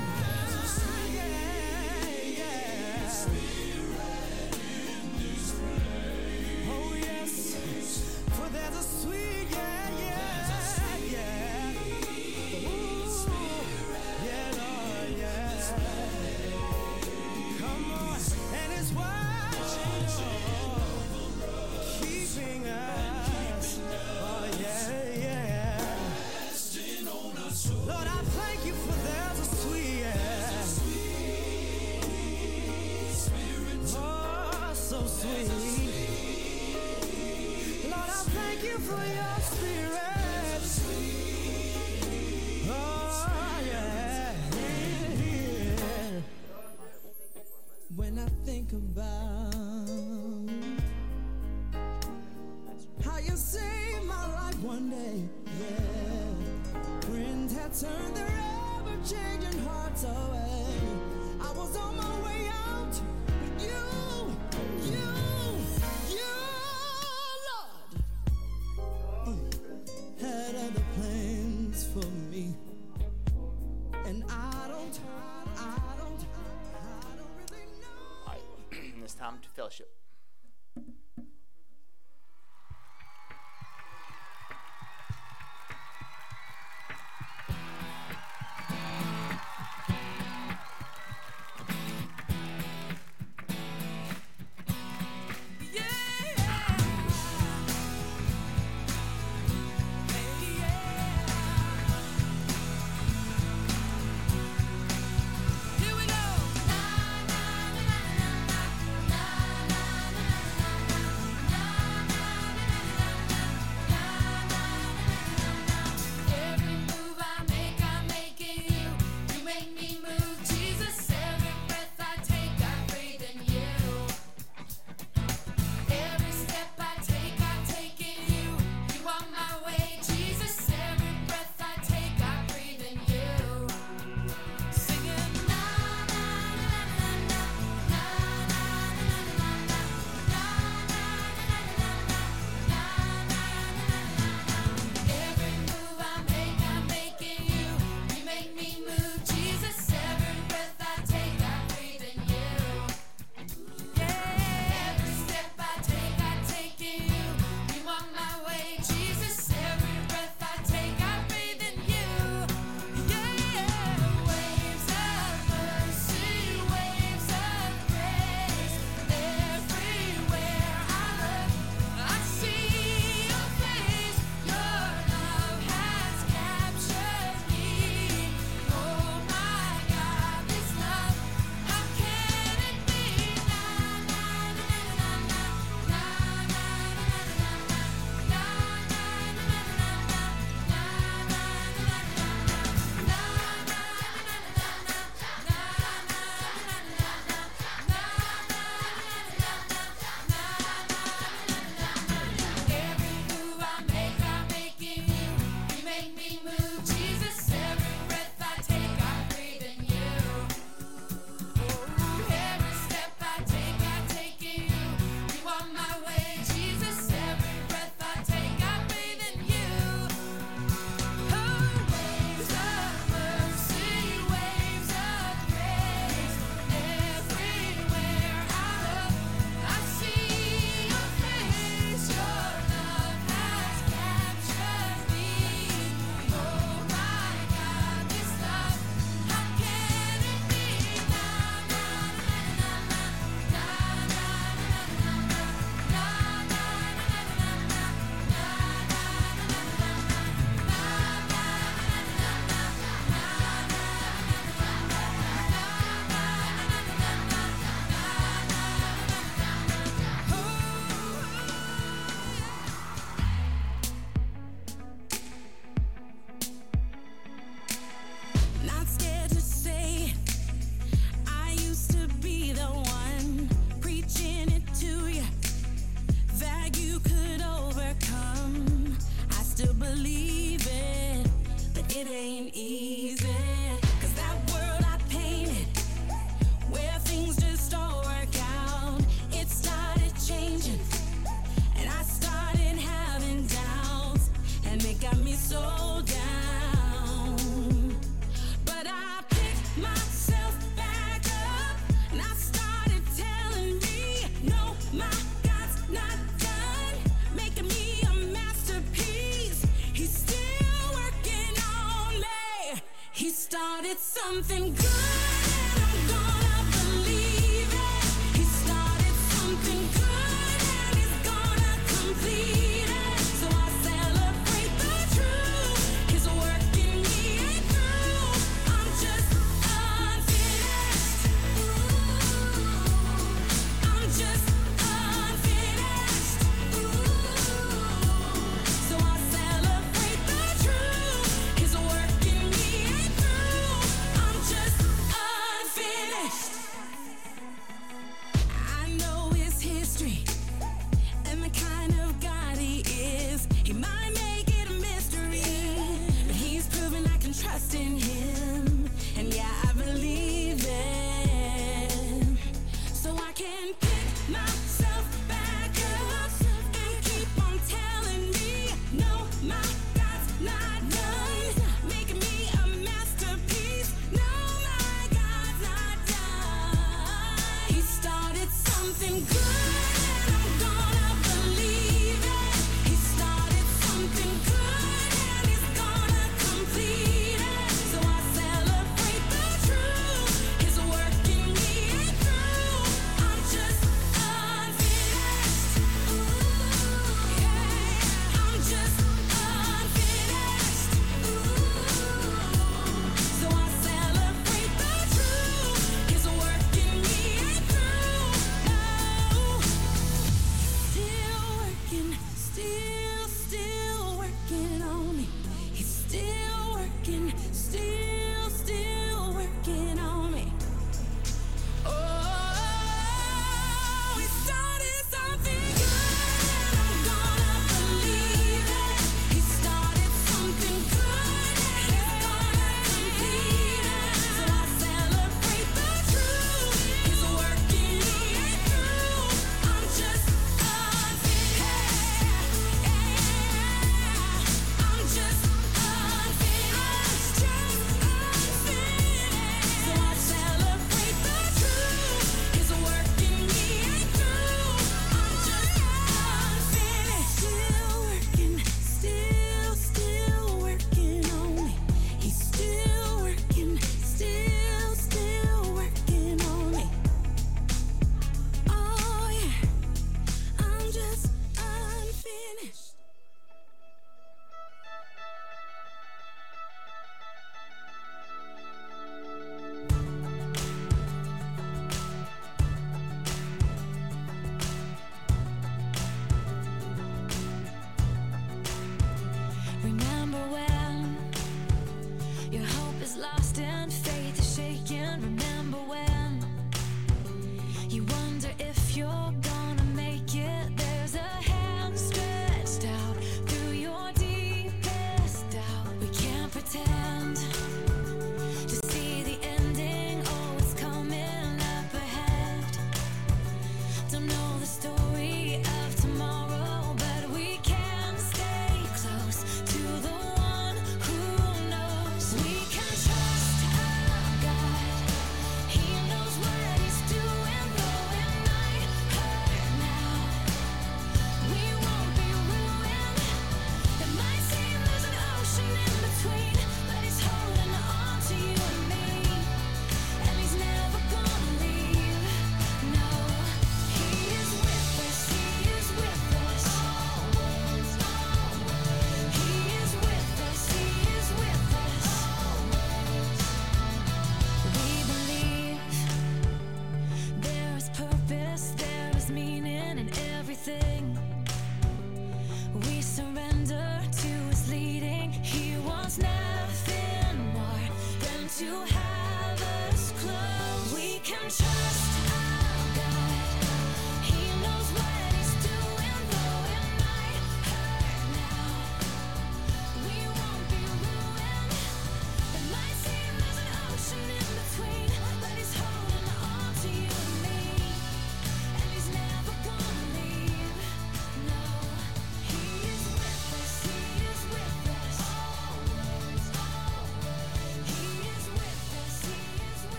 Something good,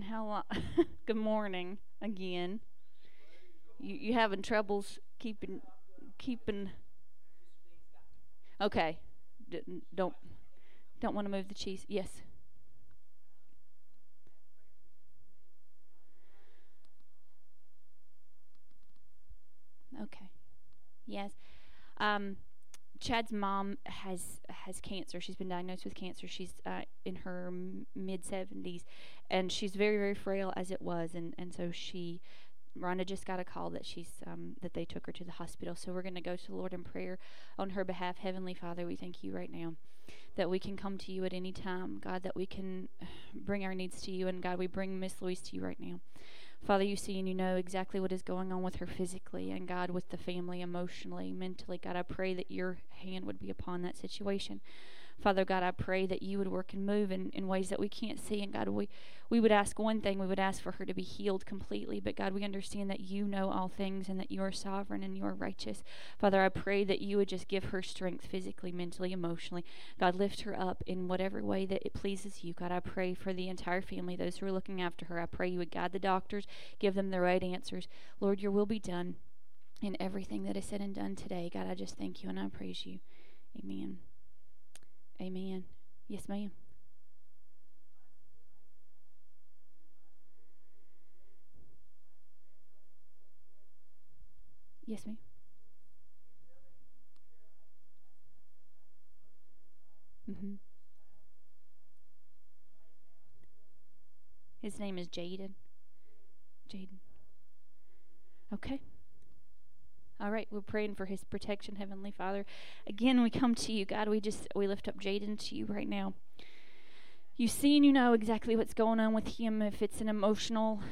asking how long. Good morning again. You you having troubles keeping keeping? Okay, D- don't don't want to move the cheese. Yes. Okay. Yes. Um, Chad's mom has has cancer. She's been diagnosed with cancer. She's uh, in her mid seventies, and she's very very frail as it was, and and so she. Rhonda just got a call that she's um, that they took her to the hospital. So we're going to go to the Lord in prayer on her behalf. Heavenly Father, we thank you right now that we can come to you at any time, God. That we can bring our needs to you, and God, we bring Miss Louise to you right now. Father, you see and you know exactly what is going on with her physically, and God, with the family, emotionally, mentally. God, I pray that your hand would be upon that situation. Father God, I pray that you would work and move in, in ways that we can't see. And God, we, we would ask one thing, we would ask for her to be healed completely. But God, we understand that you know all things and that you are sovereign and you are righteous. Father, I pray that you would just give her strength physically, mentally, emotionally. God, lift her up in whatever way that it pleases you. God, I pray for the entire family, those who are looking after her. I pray you would guide the doctors, give them the right answers. Lord, your will be done in everything that is said and done today. God, I just thank you and I praise you. Amen. Amen. Yes, ma'am. Yes, ma'am. Mm-hmm. His name is Jaden. Jaden. Okay. All right, we're praying for his protection, Heavenly Father. Again, we come to you, God. We just we lift up Jaden to you right now. You see and you know exactly what's going on with him. If it's an emotional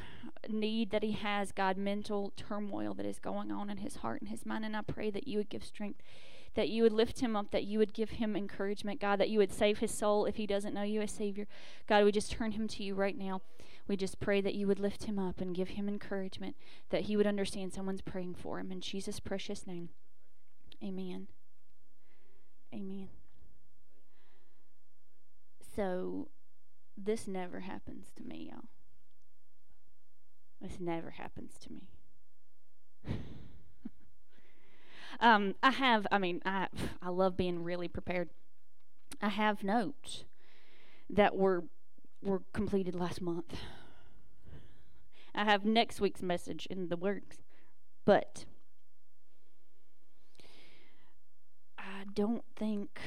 need that he has, God, mental turmoil that is going on in his heart and his mind, and I pray that you would give strength, that you would lift him up, that you would give him encouragement, God, that you would save his soul if he doesn't know you as Savior. God, we just turn him to you right now. We just pray that you would lift him up and give him encouragement, that he would understand someone's praying for him. In Jesus' precious name, amen. Amen. So, this never happens to me, y'all. This never happens to me. um, I have, I mean, I, I love being really prepared. I have notes that were were completed last month. I have next week's message in the works, but I don't think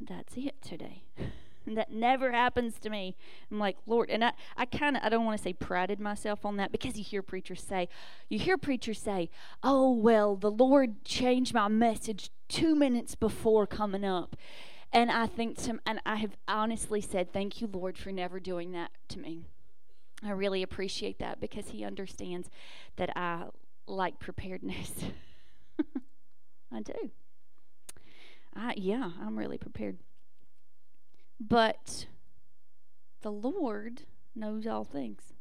that's it today. that never happens to me. I'm like, Lord, and I, I kind of, I don't want to say prided myself on that because you hear preachers say, you hear preachers say, oh, well, the Lord changed my message two minutes before coming up. And I think to, and I have honestly said, thank you, Lord, for never doing that to me. I really appreciate that because He understands that I like preparedness. I do. I, yeah, I'm really prepared. But the Lord knows all things.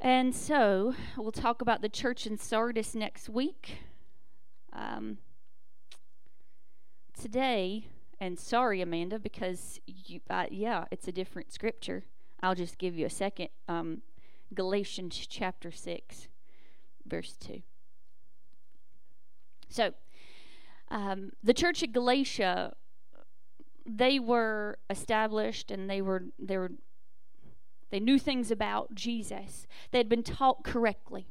And so we'll talk about the church in Sardis next week. Um, today, and sorry, Amanda, because you, uh, yeah, it's a different scripture. I'll just give you a second. Um, Galatians chapter 6, verse 2. So, um, the church at Galatia, they were established and they were they were they knew things about Jesus. They had been taught correctly.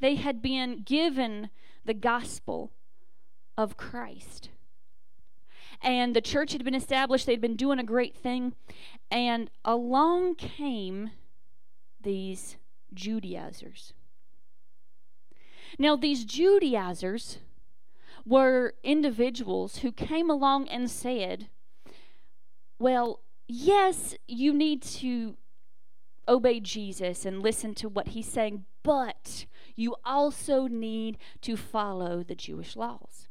They had been given the gospel of Christ and the church had been established. They'd been doing a great thing. And along came these Judaizers. Now, these Judaizers were individuals who came along and said, Well, yes, you need to obey Jesus and listen to what he's saying, but you also need to follow the Jewish laws.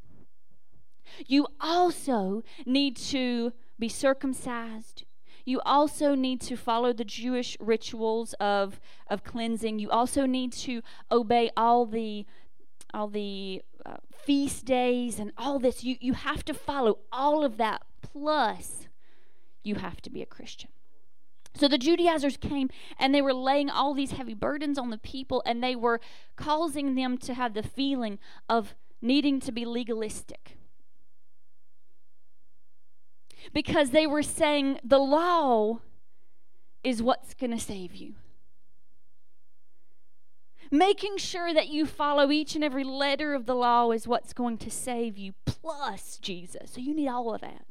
You also need to be circumcised. You also need to follow the Jewish rituals of, of cleansing. You also need to obey all the all the uh, feast days and all this. You, you have to follow all of that. Plus, you have to be a Christian. So the Judaizers came and they were laying all these heavy burdens on the people and they were causing them to have the feeling of needing to be legalistic. Because they were saying the law is what's going to save you. Making sure that you follow each and every letter of the law is what's going to save you, plus Jesus. So you need all of that.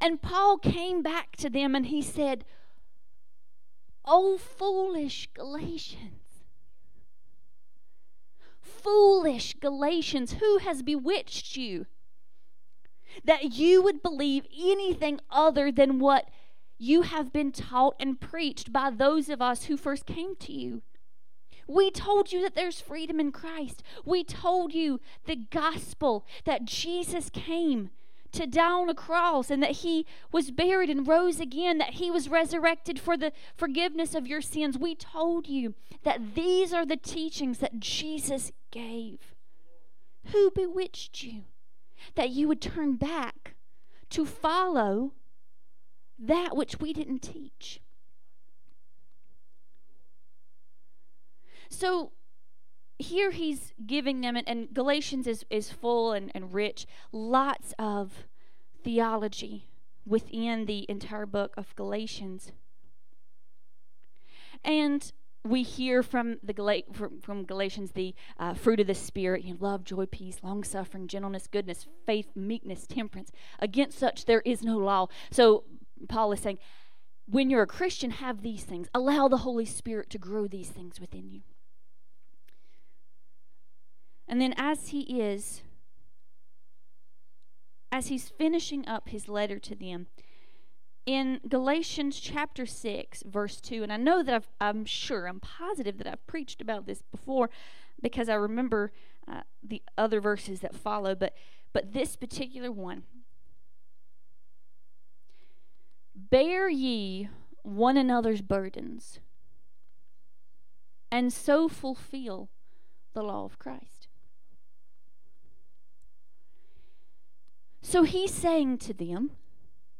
And Paul came back to them and he said, Oh, foolish Galatians. Foolish Galatians, who has bewitched you? That you would believe anything other than what you have been taught and preached by those of us who first came to you. We told you that there's freedom in Christ. We told you the gospel that Jesus came to die on a cross and that he was buried and rose again, that he was resurrected for the forgiveness of your sins. We told you that these are the teachings that Jesus gave. Who bewitched you? That you would turn back to follow that which we didn't teach. So here he's giving them, and, and Galatians is, is full and, and rich, lots of theology within the entire book of Galatians. And we hear from the from Galatians the uh, fruit of the spirit: you know, love, joy, peace, long suffering, gentleness, goodness, faith, meekness, temperance. Against such there is no law. So Paul is saying, when you're a Christian, have these things. Allow the Holy Spirit to grow these things within you. And then as he is, as he's finishing up his letter to them, in Galatians chapter 6, verse 2, and I know that i am sure, I'm positive that I've preached about this before because I remember uh, the other verses that follow, but, but this particular one. Bear ye one another's burdens, and so fulfill the law of Christ. So he's saying to them,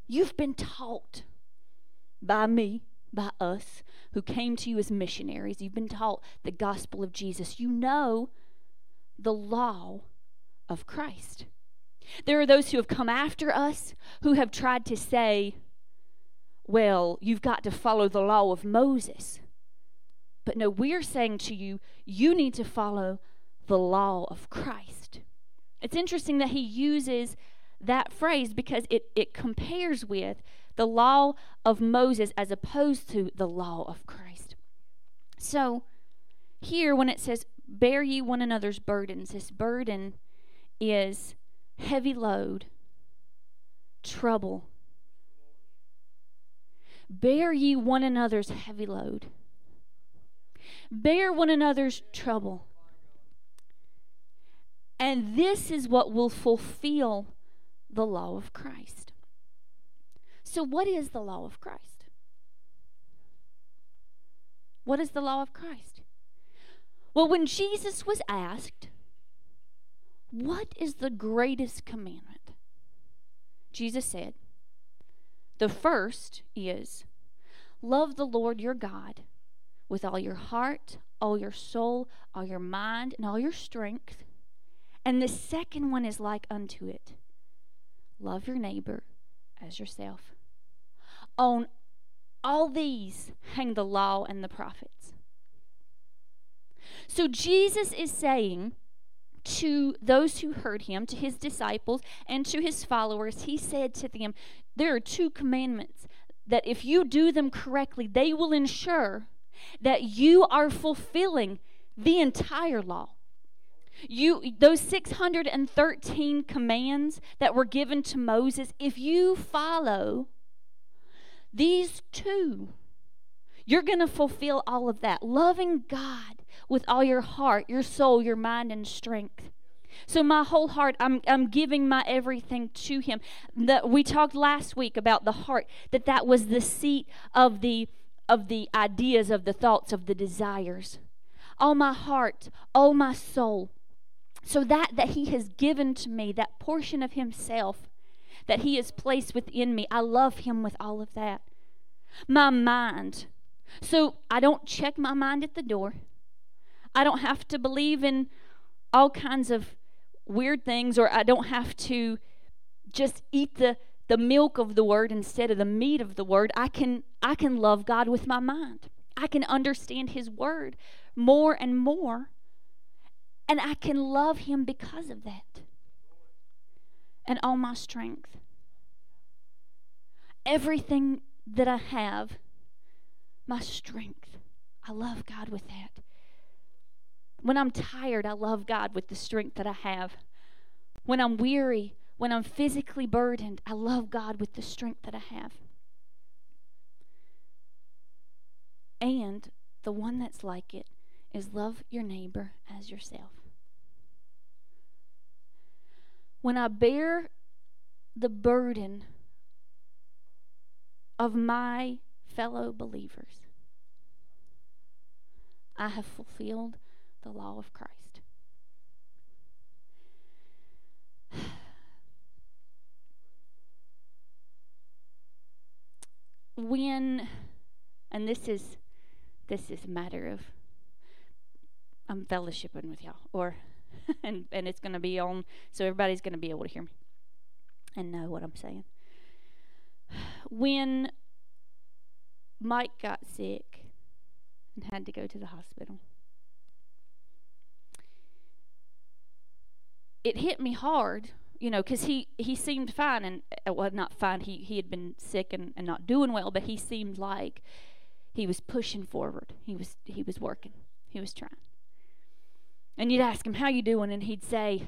You've been taught by me, by us, who came to you as missionaries. You've been taught the gospel of Jesus. You know the law of Christ. There are those who have come after us who have tried to say, well, you've got to follow the law of Moses. But no, we're saying to you, you need to follow the law of Christ. It's interesting that he uses that phrase because it, it compares with the law of Moses as opposed to the law of Christ. So, here when it says, Bear ye one another's burdens, this burden is heavy load, trouble. Bear ye one another's heavy load. Bear one another's trouble. And this is what will fulfill the law of Christ. So, what is the law of Christ? What is the law of Christ? Well, when Jesus was asked, What is the greatest commandment? Jesus said, The first is, Love the Lord your God with all your heart, all your soul, all your mind, and all your strength. And the second one is like unto it love your neighbor as yourself. On all these hang the law and the prophets. So Jesus is saying to those who heard him, to his disciples, and to his followers, he said to them, There are two commandments that if you do them correctly, they will ensure that you are fulfilling the entire law. You those 613 commands that were given to Moses, if you follow these two, you're going to fulfill all of that. Loving God with all your heart, your soul, your mind and strength. So my whole heart, I'm, I'm giving my everything to him. That we talked last week about the heart, that that was the seat of the of the ideas, of the thoughts, of the desires. All my heart, all my soul, so that that he has given to me, that portion of himself that he has placed within me, I love him with all of that. my mind. So I don't check my mind at the door. I don't have to believe in all kinds of weird things, or I don't have to just eat the, the milk of the word instead of the meat of the word. I can I can love God with my mind. I can understand his word more and more. And I can love him because of that. And all my strength. Everything that I have, my strength. I love God with that. When I'm tired, I love God with the strength that I have. When I'm weary, when I'm physically burdened, I love God with the strength that I have. And the one that's like it is love your neighbor as yourself. When I bear the burden of my fellow believers, I have fulfilled the law of Christ. When, and this is this is a matter of I'm fellowshipping with y'all, or and and it's to be on, so everybody's to be able to hear me and know what I'm saying. When Mike got sick and had to go to the hospital, it hit me hard, you know, because he he seemed fine and uh, well, not fine. He he had been sick and, and not doing well, but he seemed like he was pushing forward. He was he was working. He was trying. And you'd ask him, "How you doing?" and he'd say,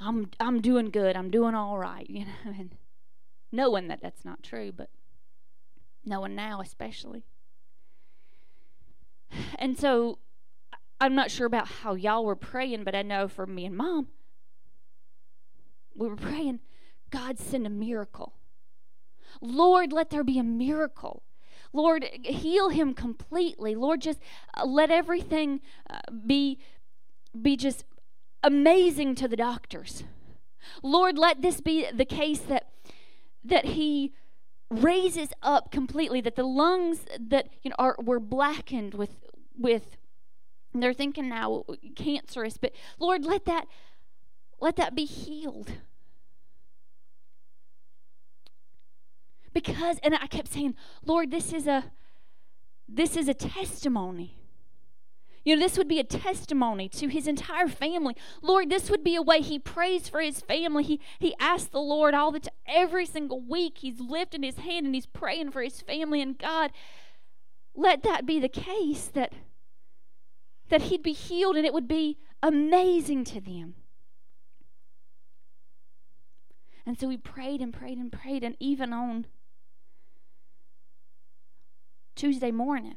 "I'm I'm doing good. I'm doing all right." You know, and knowing that that's not true, but knowing now especially. And so I'm not sure about how y'all were praying, but I know for me and mom, we were praying, God send a miracle. Lord, let there be a miracle. Lord, heal him completely. Lord, just uh, let everything uh, be be just amazing to the doctors. Lord, let this be the case that that he raises up completely that the lungs that you know are were blackened with with they're thinking now cancerous but lord let that let that be healed because and i kept saying lord this is a this is a testimony you know, this would be a testimony to his entire family. Lord, this would be a way he prays for his family. He he asks the Lord all the time, every single week. He's lifting his hand and he's praying for his family. And God, let that be the case that that he'd be healed and it would be amazing to them. And so we prayed and prayed and prayed, and even on Tuesday morning,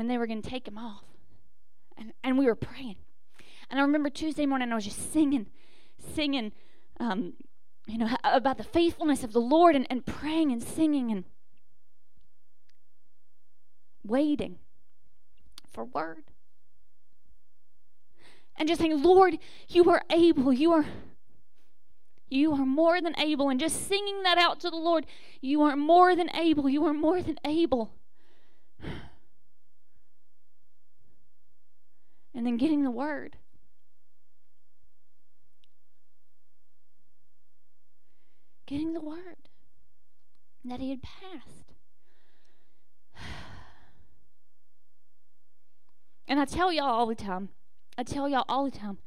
when they were going to take him off, and, and we were praying. And I remember Tuesday morning, I was just singing, singing, um, you know, about the faithfulness of the Lord and, and praying and singing and waiting for word. And just saying, Lord, you are able. You are you are more than able. And just singing that out to the Lord, you are more than able. You are more than able. And then getting the word. Getting the word that he had passed. And I tell y'all all the time, I tell y'all all the time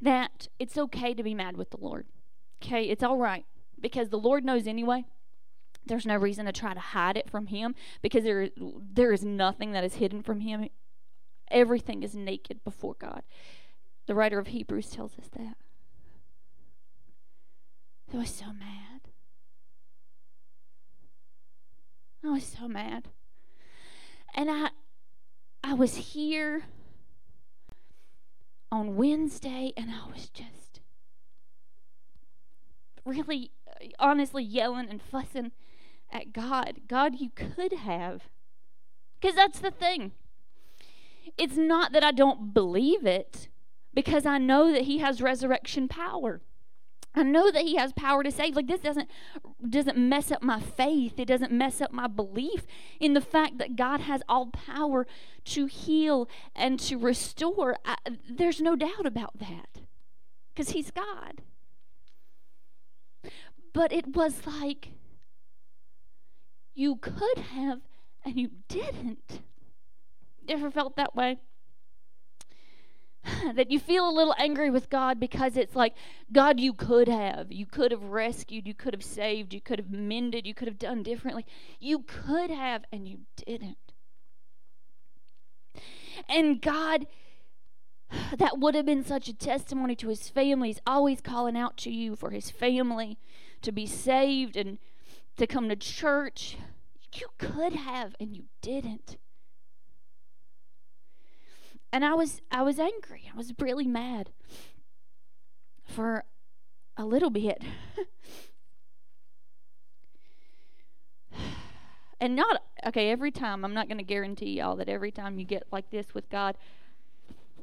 that it's okay to be mad with the Lord. Okay, it's all right because the Lord knows anyway. There's no reason to try to hide it from Him because there there is nothing that is hidden from Him. Everything is naked before God. The writer of Hebrews tells us that. I was so mad. I was so mad. And I I was here on Wednesday and I was just really uh, honestly yelling and fussing at God. God, you could have. Because that's the thing. It's not that I don't believe it, because I know that He has resurrection power. I know that he has power to save. Like this doesn't doesn't mess up my faith. It doesn't mess up my belief in the fact that God has all power to heal and to restore. I, there's no doubt about that. Cuz he's God. But it was like you could have and you didn't. Ever felt that way? that you feel a little angry with God because it's like, God, you could have. You could have rescued. You could have saved. You could have mended. You could have done differently. You could have, and you didn't. And God, that would have been such a testimony to his family. He's always calling out to you for his family to be saved and to come to church. You could have, and you didn't and I was I was angry. I was really mad for a little bit. and not okay, every time I'm not going to guarantee y'all that every time you get like this with God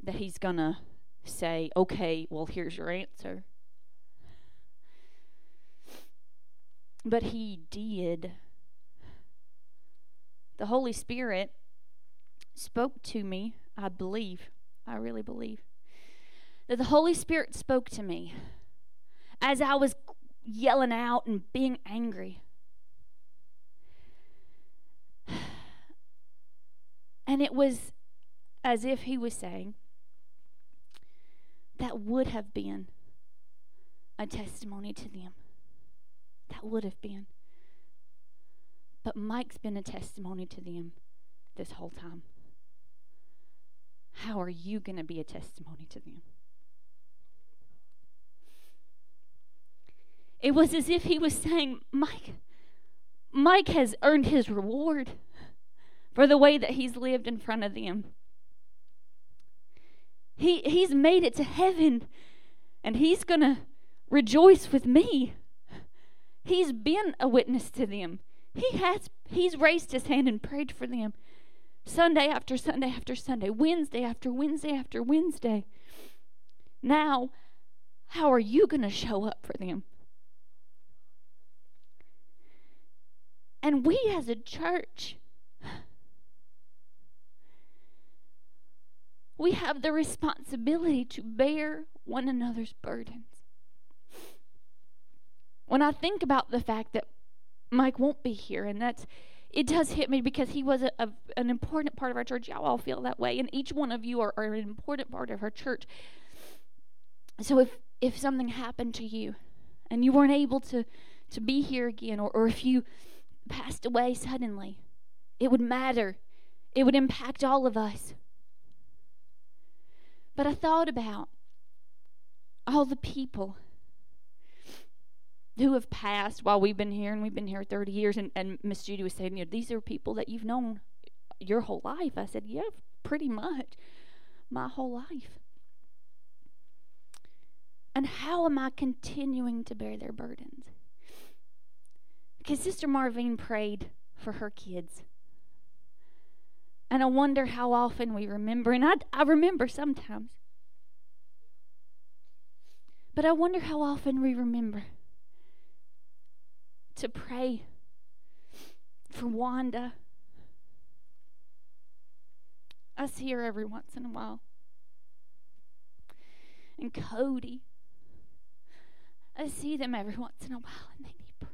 that he's going to say, "Okay, well, here's your answer." But he did. The Holy Spirit spoke to me I believe, I really believe, that the Holy Spirit spoke to me as I was yelling out and being angry. And it was as if he was saying, that would have been a testimony to them. That would have been. But Mike's been a testimony to them this whole time how are you going to be a testimony to them? It was as if he was saying, Mike, Mike has earned his reward for the way that he's lived in front of them. He, he's made it to heaven and he's going to rejoice with me. He's been a witness to them. He has he's raised his hand and prayed for them. Sunday after Sunday after Sunday, Wednesday after Wednesday after Wednesday. Now, how are you going to show up for them? And we as a church, we have the responsibility to bear one another's burdens. When I think about the fact that Mike won't be here, and that's it does hit me because he was a, a, an important part of our church. Y'all all feel that way, and each one of you are, are an important part of our church. So if if something happened to you, and you weren't able to to be here again, or, or if you passed away suddenly, it would matter. It would impact all of us. But I thought about all the people who have passed while we've been here, and we've been here 30 years. And, and Miss Judy was saying, you know, these are people that you've known your whole life. I said, yeah, pretty much my whole life. And how am I continuing to bear their burdens? Because Sister Marvine prayed for her kids. And I wonder how often we remember, and I, I remember sometimes. But I wonder how often we remember to pray for Wanda. I see her every once in a while. And Cody. I see them every once in a while and they need prayer.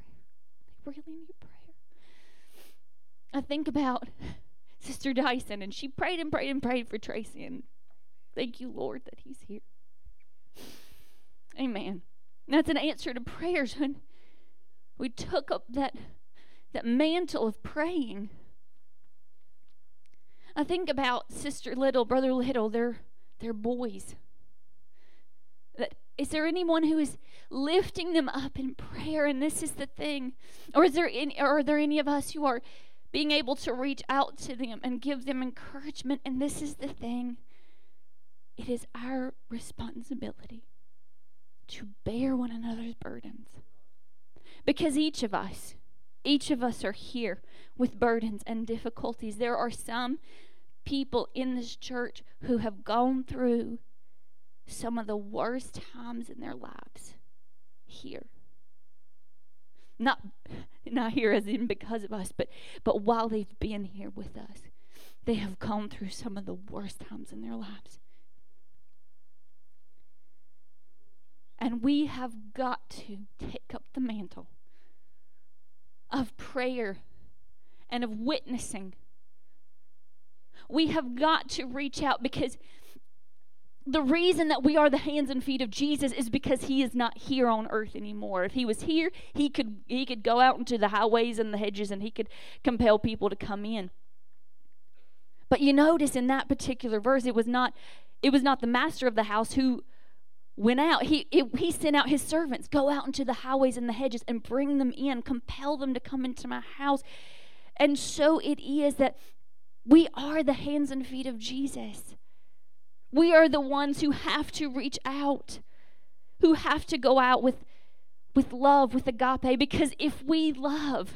They really need prayer. I think about Sister Dyson and she prayed and prayed and prayed for Tracy and thank you, Lord, that he's here. Amen. That's an answer to prayers when we took up that, that mantle of praying. I think about Sister Little, Brother Little, their, their boys. That is there anyone who is lifting them up in prayer? And this is the thing. Or is there any, or are there any of us who are being able to reach out to them and give them encouragement? And this is the thing. It is our responsibility to bear one another's burdens. Because each of us, each of us are here with burdens and difficulties. There are some people in this church who have gone through some of the worst times in their lives. here. Not not here as in because of us, but but while they've been here with us, they have gone through some of the worst times in their lives. And we have got to take up the mantle of prayer and of witnessing. We have got to reach out because the reason that we are the hands and feet of Jesus is because he is not here on earth anymore. If he was here, he could he could go out into the highways and the hedges and he could compel people to come in. But you notice in that particular verse it was not it was not the master of the house who went out. He it, he sent out his servants, go out into the highways and the hedges and bring them in, compel them to come into my house. And so it is that we are the hands and feet of Jesus. We are the ones who have to reach out, who have to go out with, with love, with agape, because if we love,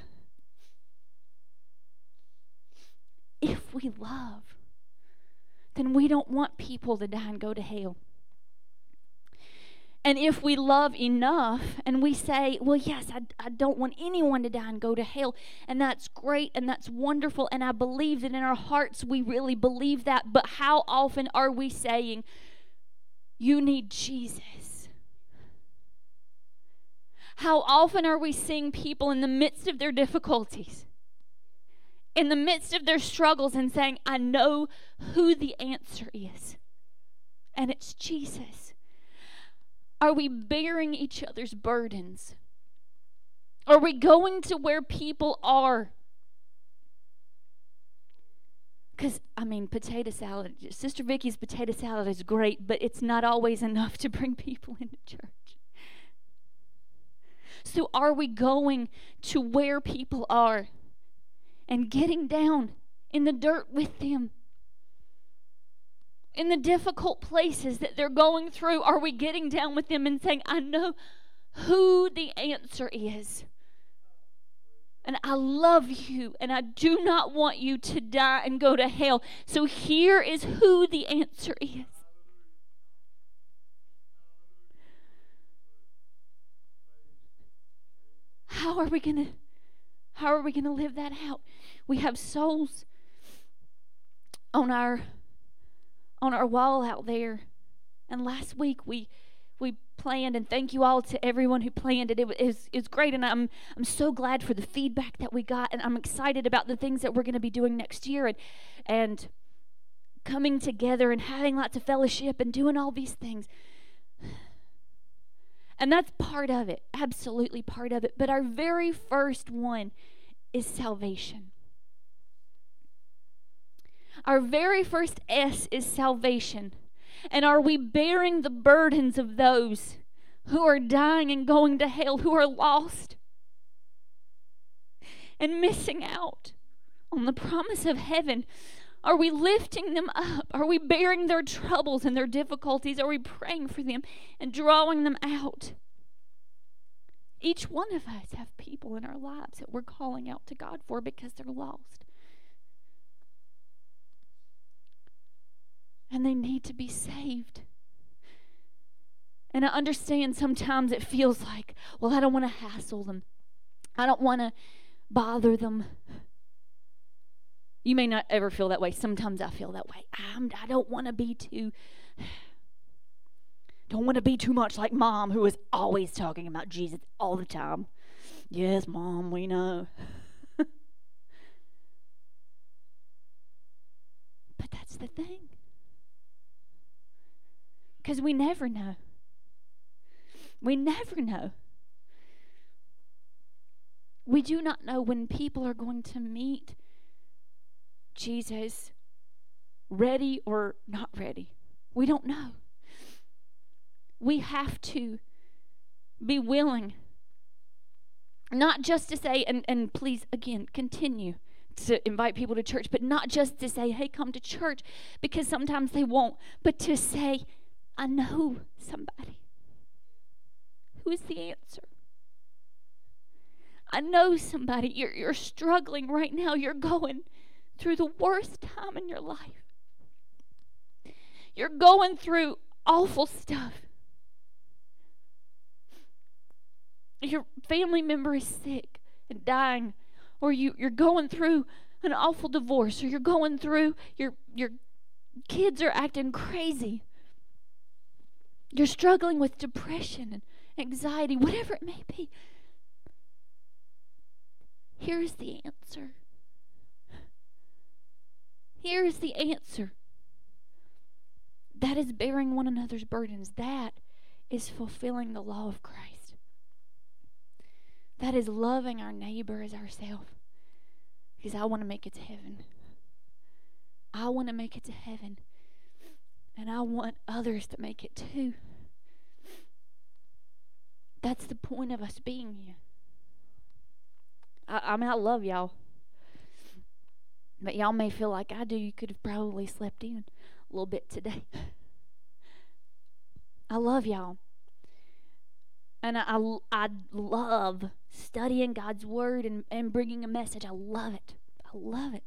if we love, then we don't want people to die and go to hell. And if we love enough and we say, well, yes, I, I don't want anyone to die and go to hell, and that's great and that's wonderful, and I believe that in our hearts we really believe that, but how often are we saying, you need Jesus? How often are we seeing people in the midst of their difficulties, in the midst of their struggles, and saying, I know who the answer is, and it's Jesus? Are we bearing each other's burdens? Are we going to where people are? Because, I mean, potato salad, Sister Vicky's potato salad is great, but it's not always enough to bring people into church. So, are we going to where people are and getting down in the dirt with them? In the difficult places that they're going through, are we getting down with them and saying, I know who the answer is? And I love you, and I do not want you to die and go to hell. So here is who the answer is. How are we going to how are we going to live that out? We have souls on our on our wall out there. And last week we we planned and thank you all to everyone who planned it. It was, it was, great and I'm I'm so glad for the feedback that we got and I'm excited about the things that we're going to be doing next year and and coming together and having lots of fellowship and doing all these things. And that's part of it, absolutely part of it. But our very first one is salvation. Our very first S is salvation. And are we bearing the burdens of those who are dying and going to hell, who are lost and missing out on the promise of heaven? Are we lifting them up? Are we bearing their troubles and their difficulties? Are we praying for them and drawing them out? Each one of us have people in our lives that we're calling out to God for because they're lost. And they need to be saved. And I understand sometimes it feels like, well, I don't want to hassle them. I don't want to bother them. You may not ever feel that way. Sometimes I feel that way. I'm, I don't want to be too don't want to be too much like mom who is always talking about Jesus all the time. Yes, mom, we know. but that's the thing. Because we never know. We never know. We do not know when people are going to meet Jesus ready or not ready. We don't know. We have to be willing not just to say, and, and please, again, continue to invite people to church, but not just to say, hey, come to church, because sometimes they won't, but to say, I know somebody who is the answer. I know somebody. You're, you're struggling right now. You're going through the worst time in your life. You're going through awful stuff. your family member is sick and dying, or you, you're going through an awful divorce, or you're going through your your kids are acting crazy. You're struggling with depression and anxiety, whatever it may be. Here's the answer. Here's the answer. That is bearing one another's burdens. That is fulfilling the law of Christ. That is loving our neighbor as ourselves. Because I want to make it to heaven. I want to make it to heaven. And I want others to make it too. That's the point of us being here. I, I mean, I love y'all. But y'all may feel like I do. You could have probably slept in a little bit today. I love y'all. And I, I, I love studying God's Word and, and bringing a message. I love it. I love it.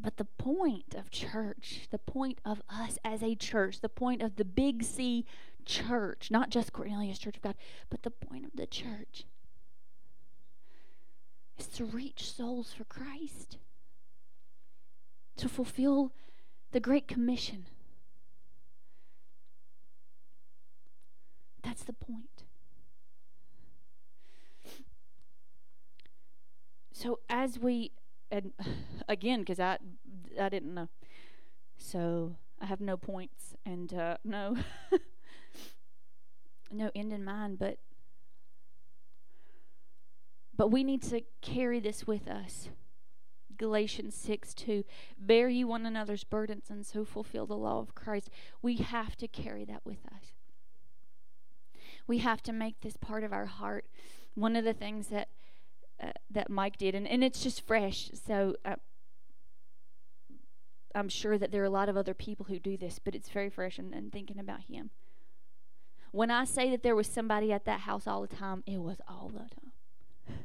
But the point of church, the point of us as a church, the point of the big C church, not just Cornelius Church of God, but the point of the church is to reach souls for Christ, to fulfill the Great Commission. That's the point. So as we and again because I I didn't know, so I have no points and uh, no no end in mind, but but we need to carry this with us. Galatians 6 2. Bear ye one another's burdens and so fulfill the law of Christ. We have to carry that with us. We have to make this part of our heart. One of the things that uh, that Mike did, and, and it's just fresh, so uh, I'm sure that there are a lot of other people who do this, but it's very fresh and, and thinking about him. When I say that there was somebody at that house all the time, it was all the time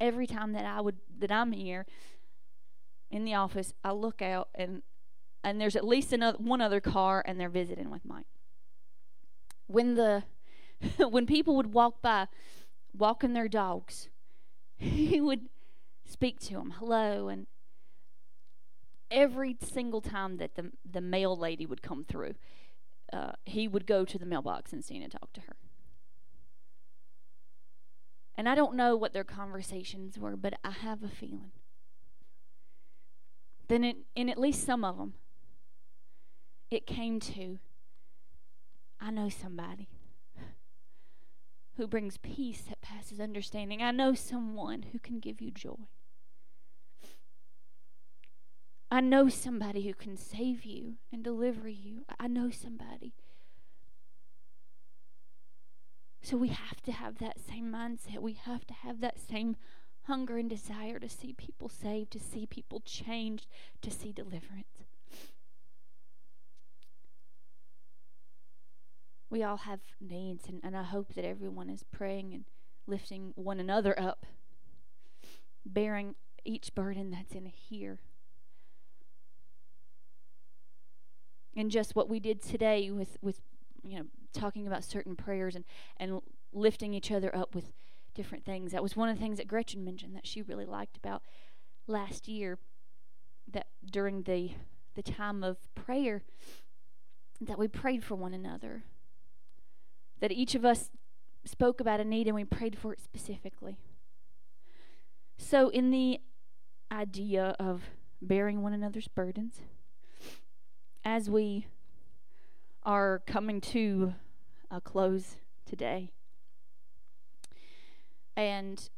every time that I would that I'm here in the office, I look out and and there's at least another one other car and they're visiting with Mike. When the when people would walk by walking their dogs, he would speak to him, hello, and every single time that the the mail lady would come through, uh, he would go to the mailbox and stand and talk to her. And I don't know what their conversations were, but I have a feeling. Then, in, in at least some of them, it came to I know somebody who brings peace that passes understanding. I know someone who can give you joy. I know somebody who can save you and deliver you. I know somebody so we have to have that same mindset. We have to have that same hunger and desire to see people saved, to see people changed, to see deliverance. We all have needs, and, and I hope that everyone is praying and lifting one another up, bearing each burden that's in here. And just what we did today with, with you know talking about certain prayers and and lifting each other up with different things. That was one of the things that Gretchen mentioned that she really liked about last year that during the the time of prayer that we prayed for one another. That each of us spoke about a need and we prayed for it specifically. So in the idea of bearing one another's burdens as we are coming to a close today. And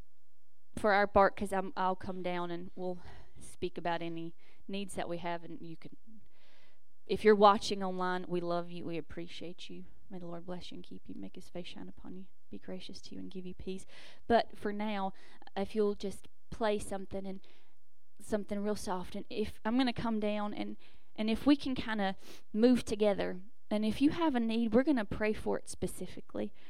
for our part, because I'll come down and we'll speak about any needs that we have, and you can. If you're watching online, we love you. We appreciate you. May the Lord bless you and keep you, make His face shine upon you, be gracious to you, and give you peace. But for now, if you'll just play something and something real soft, and if I'm going to come down and and if we can kind of move together and if you have a need, we're going to pray for it specifically.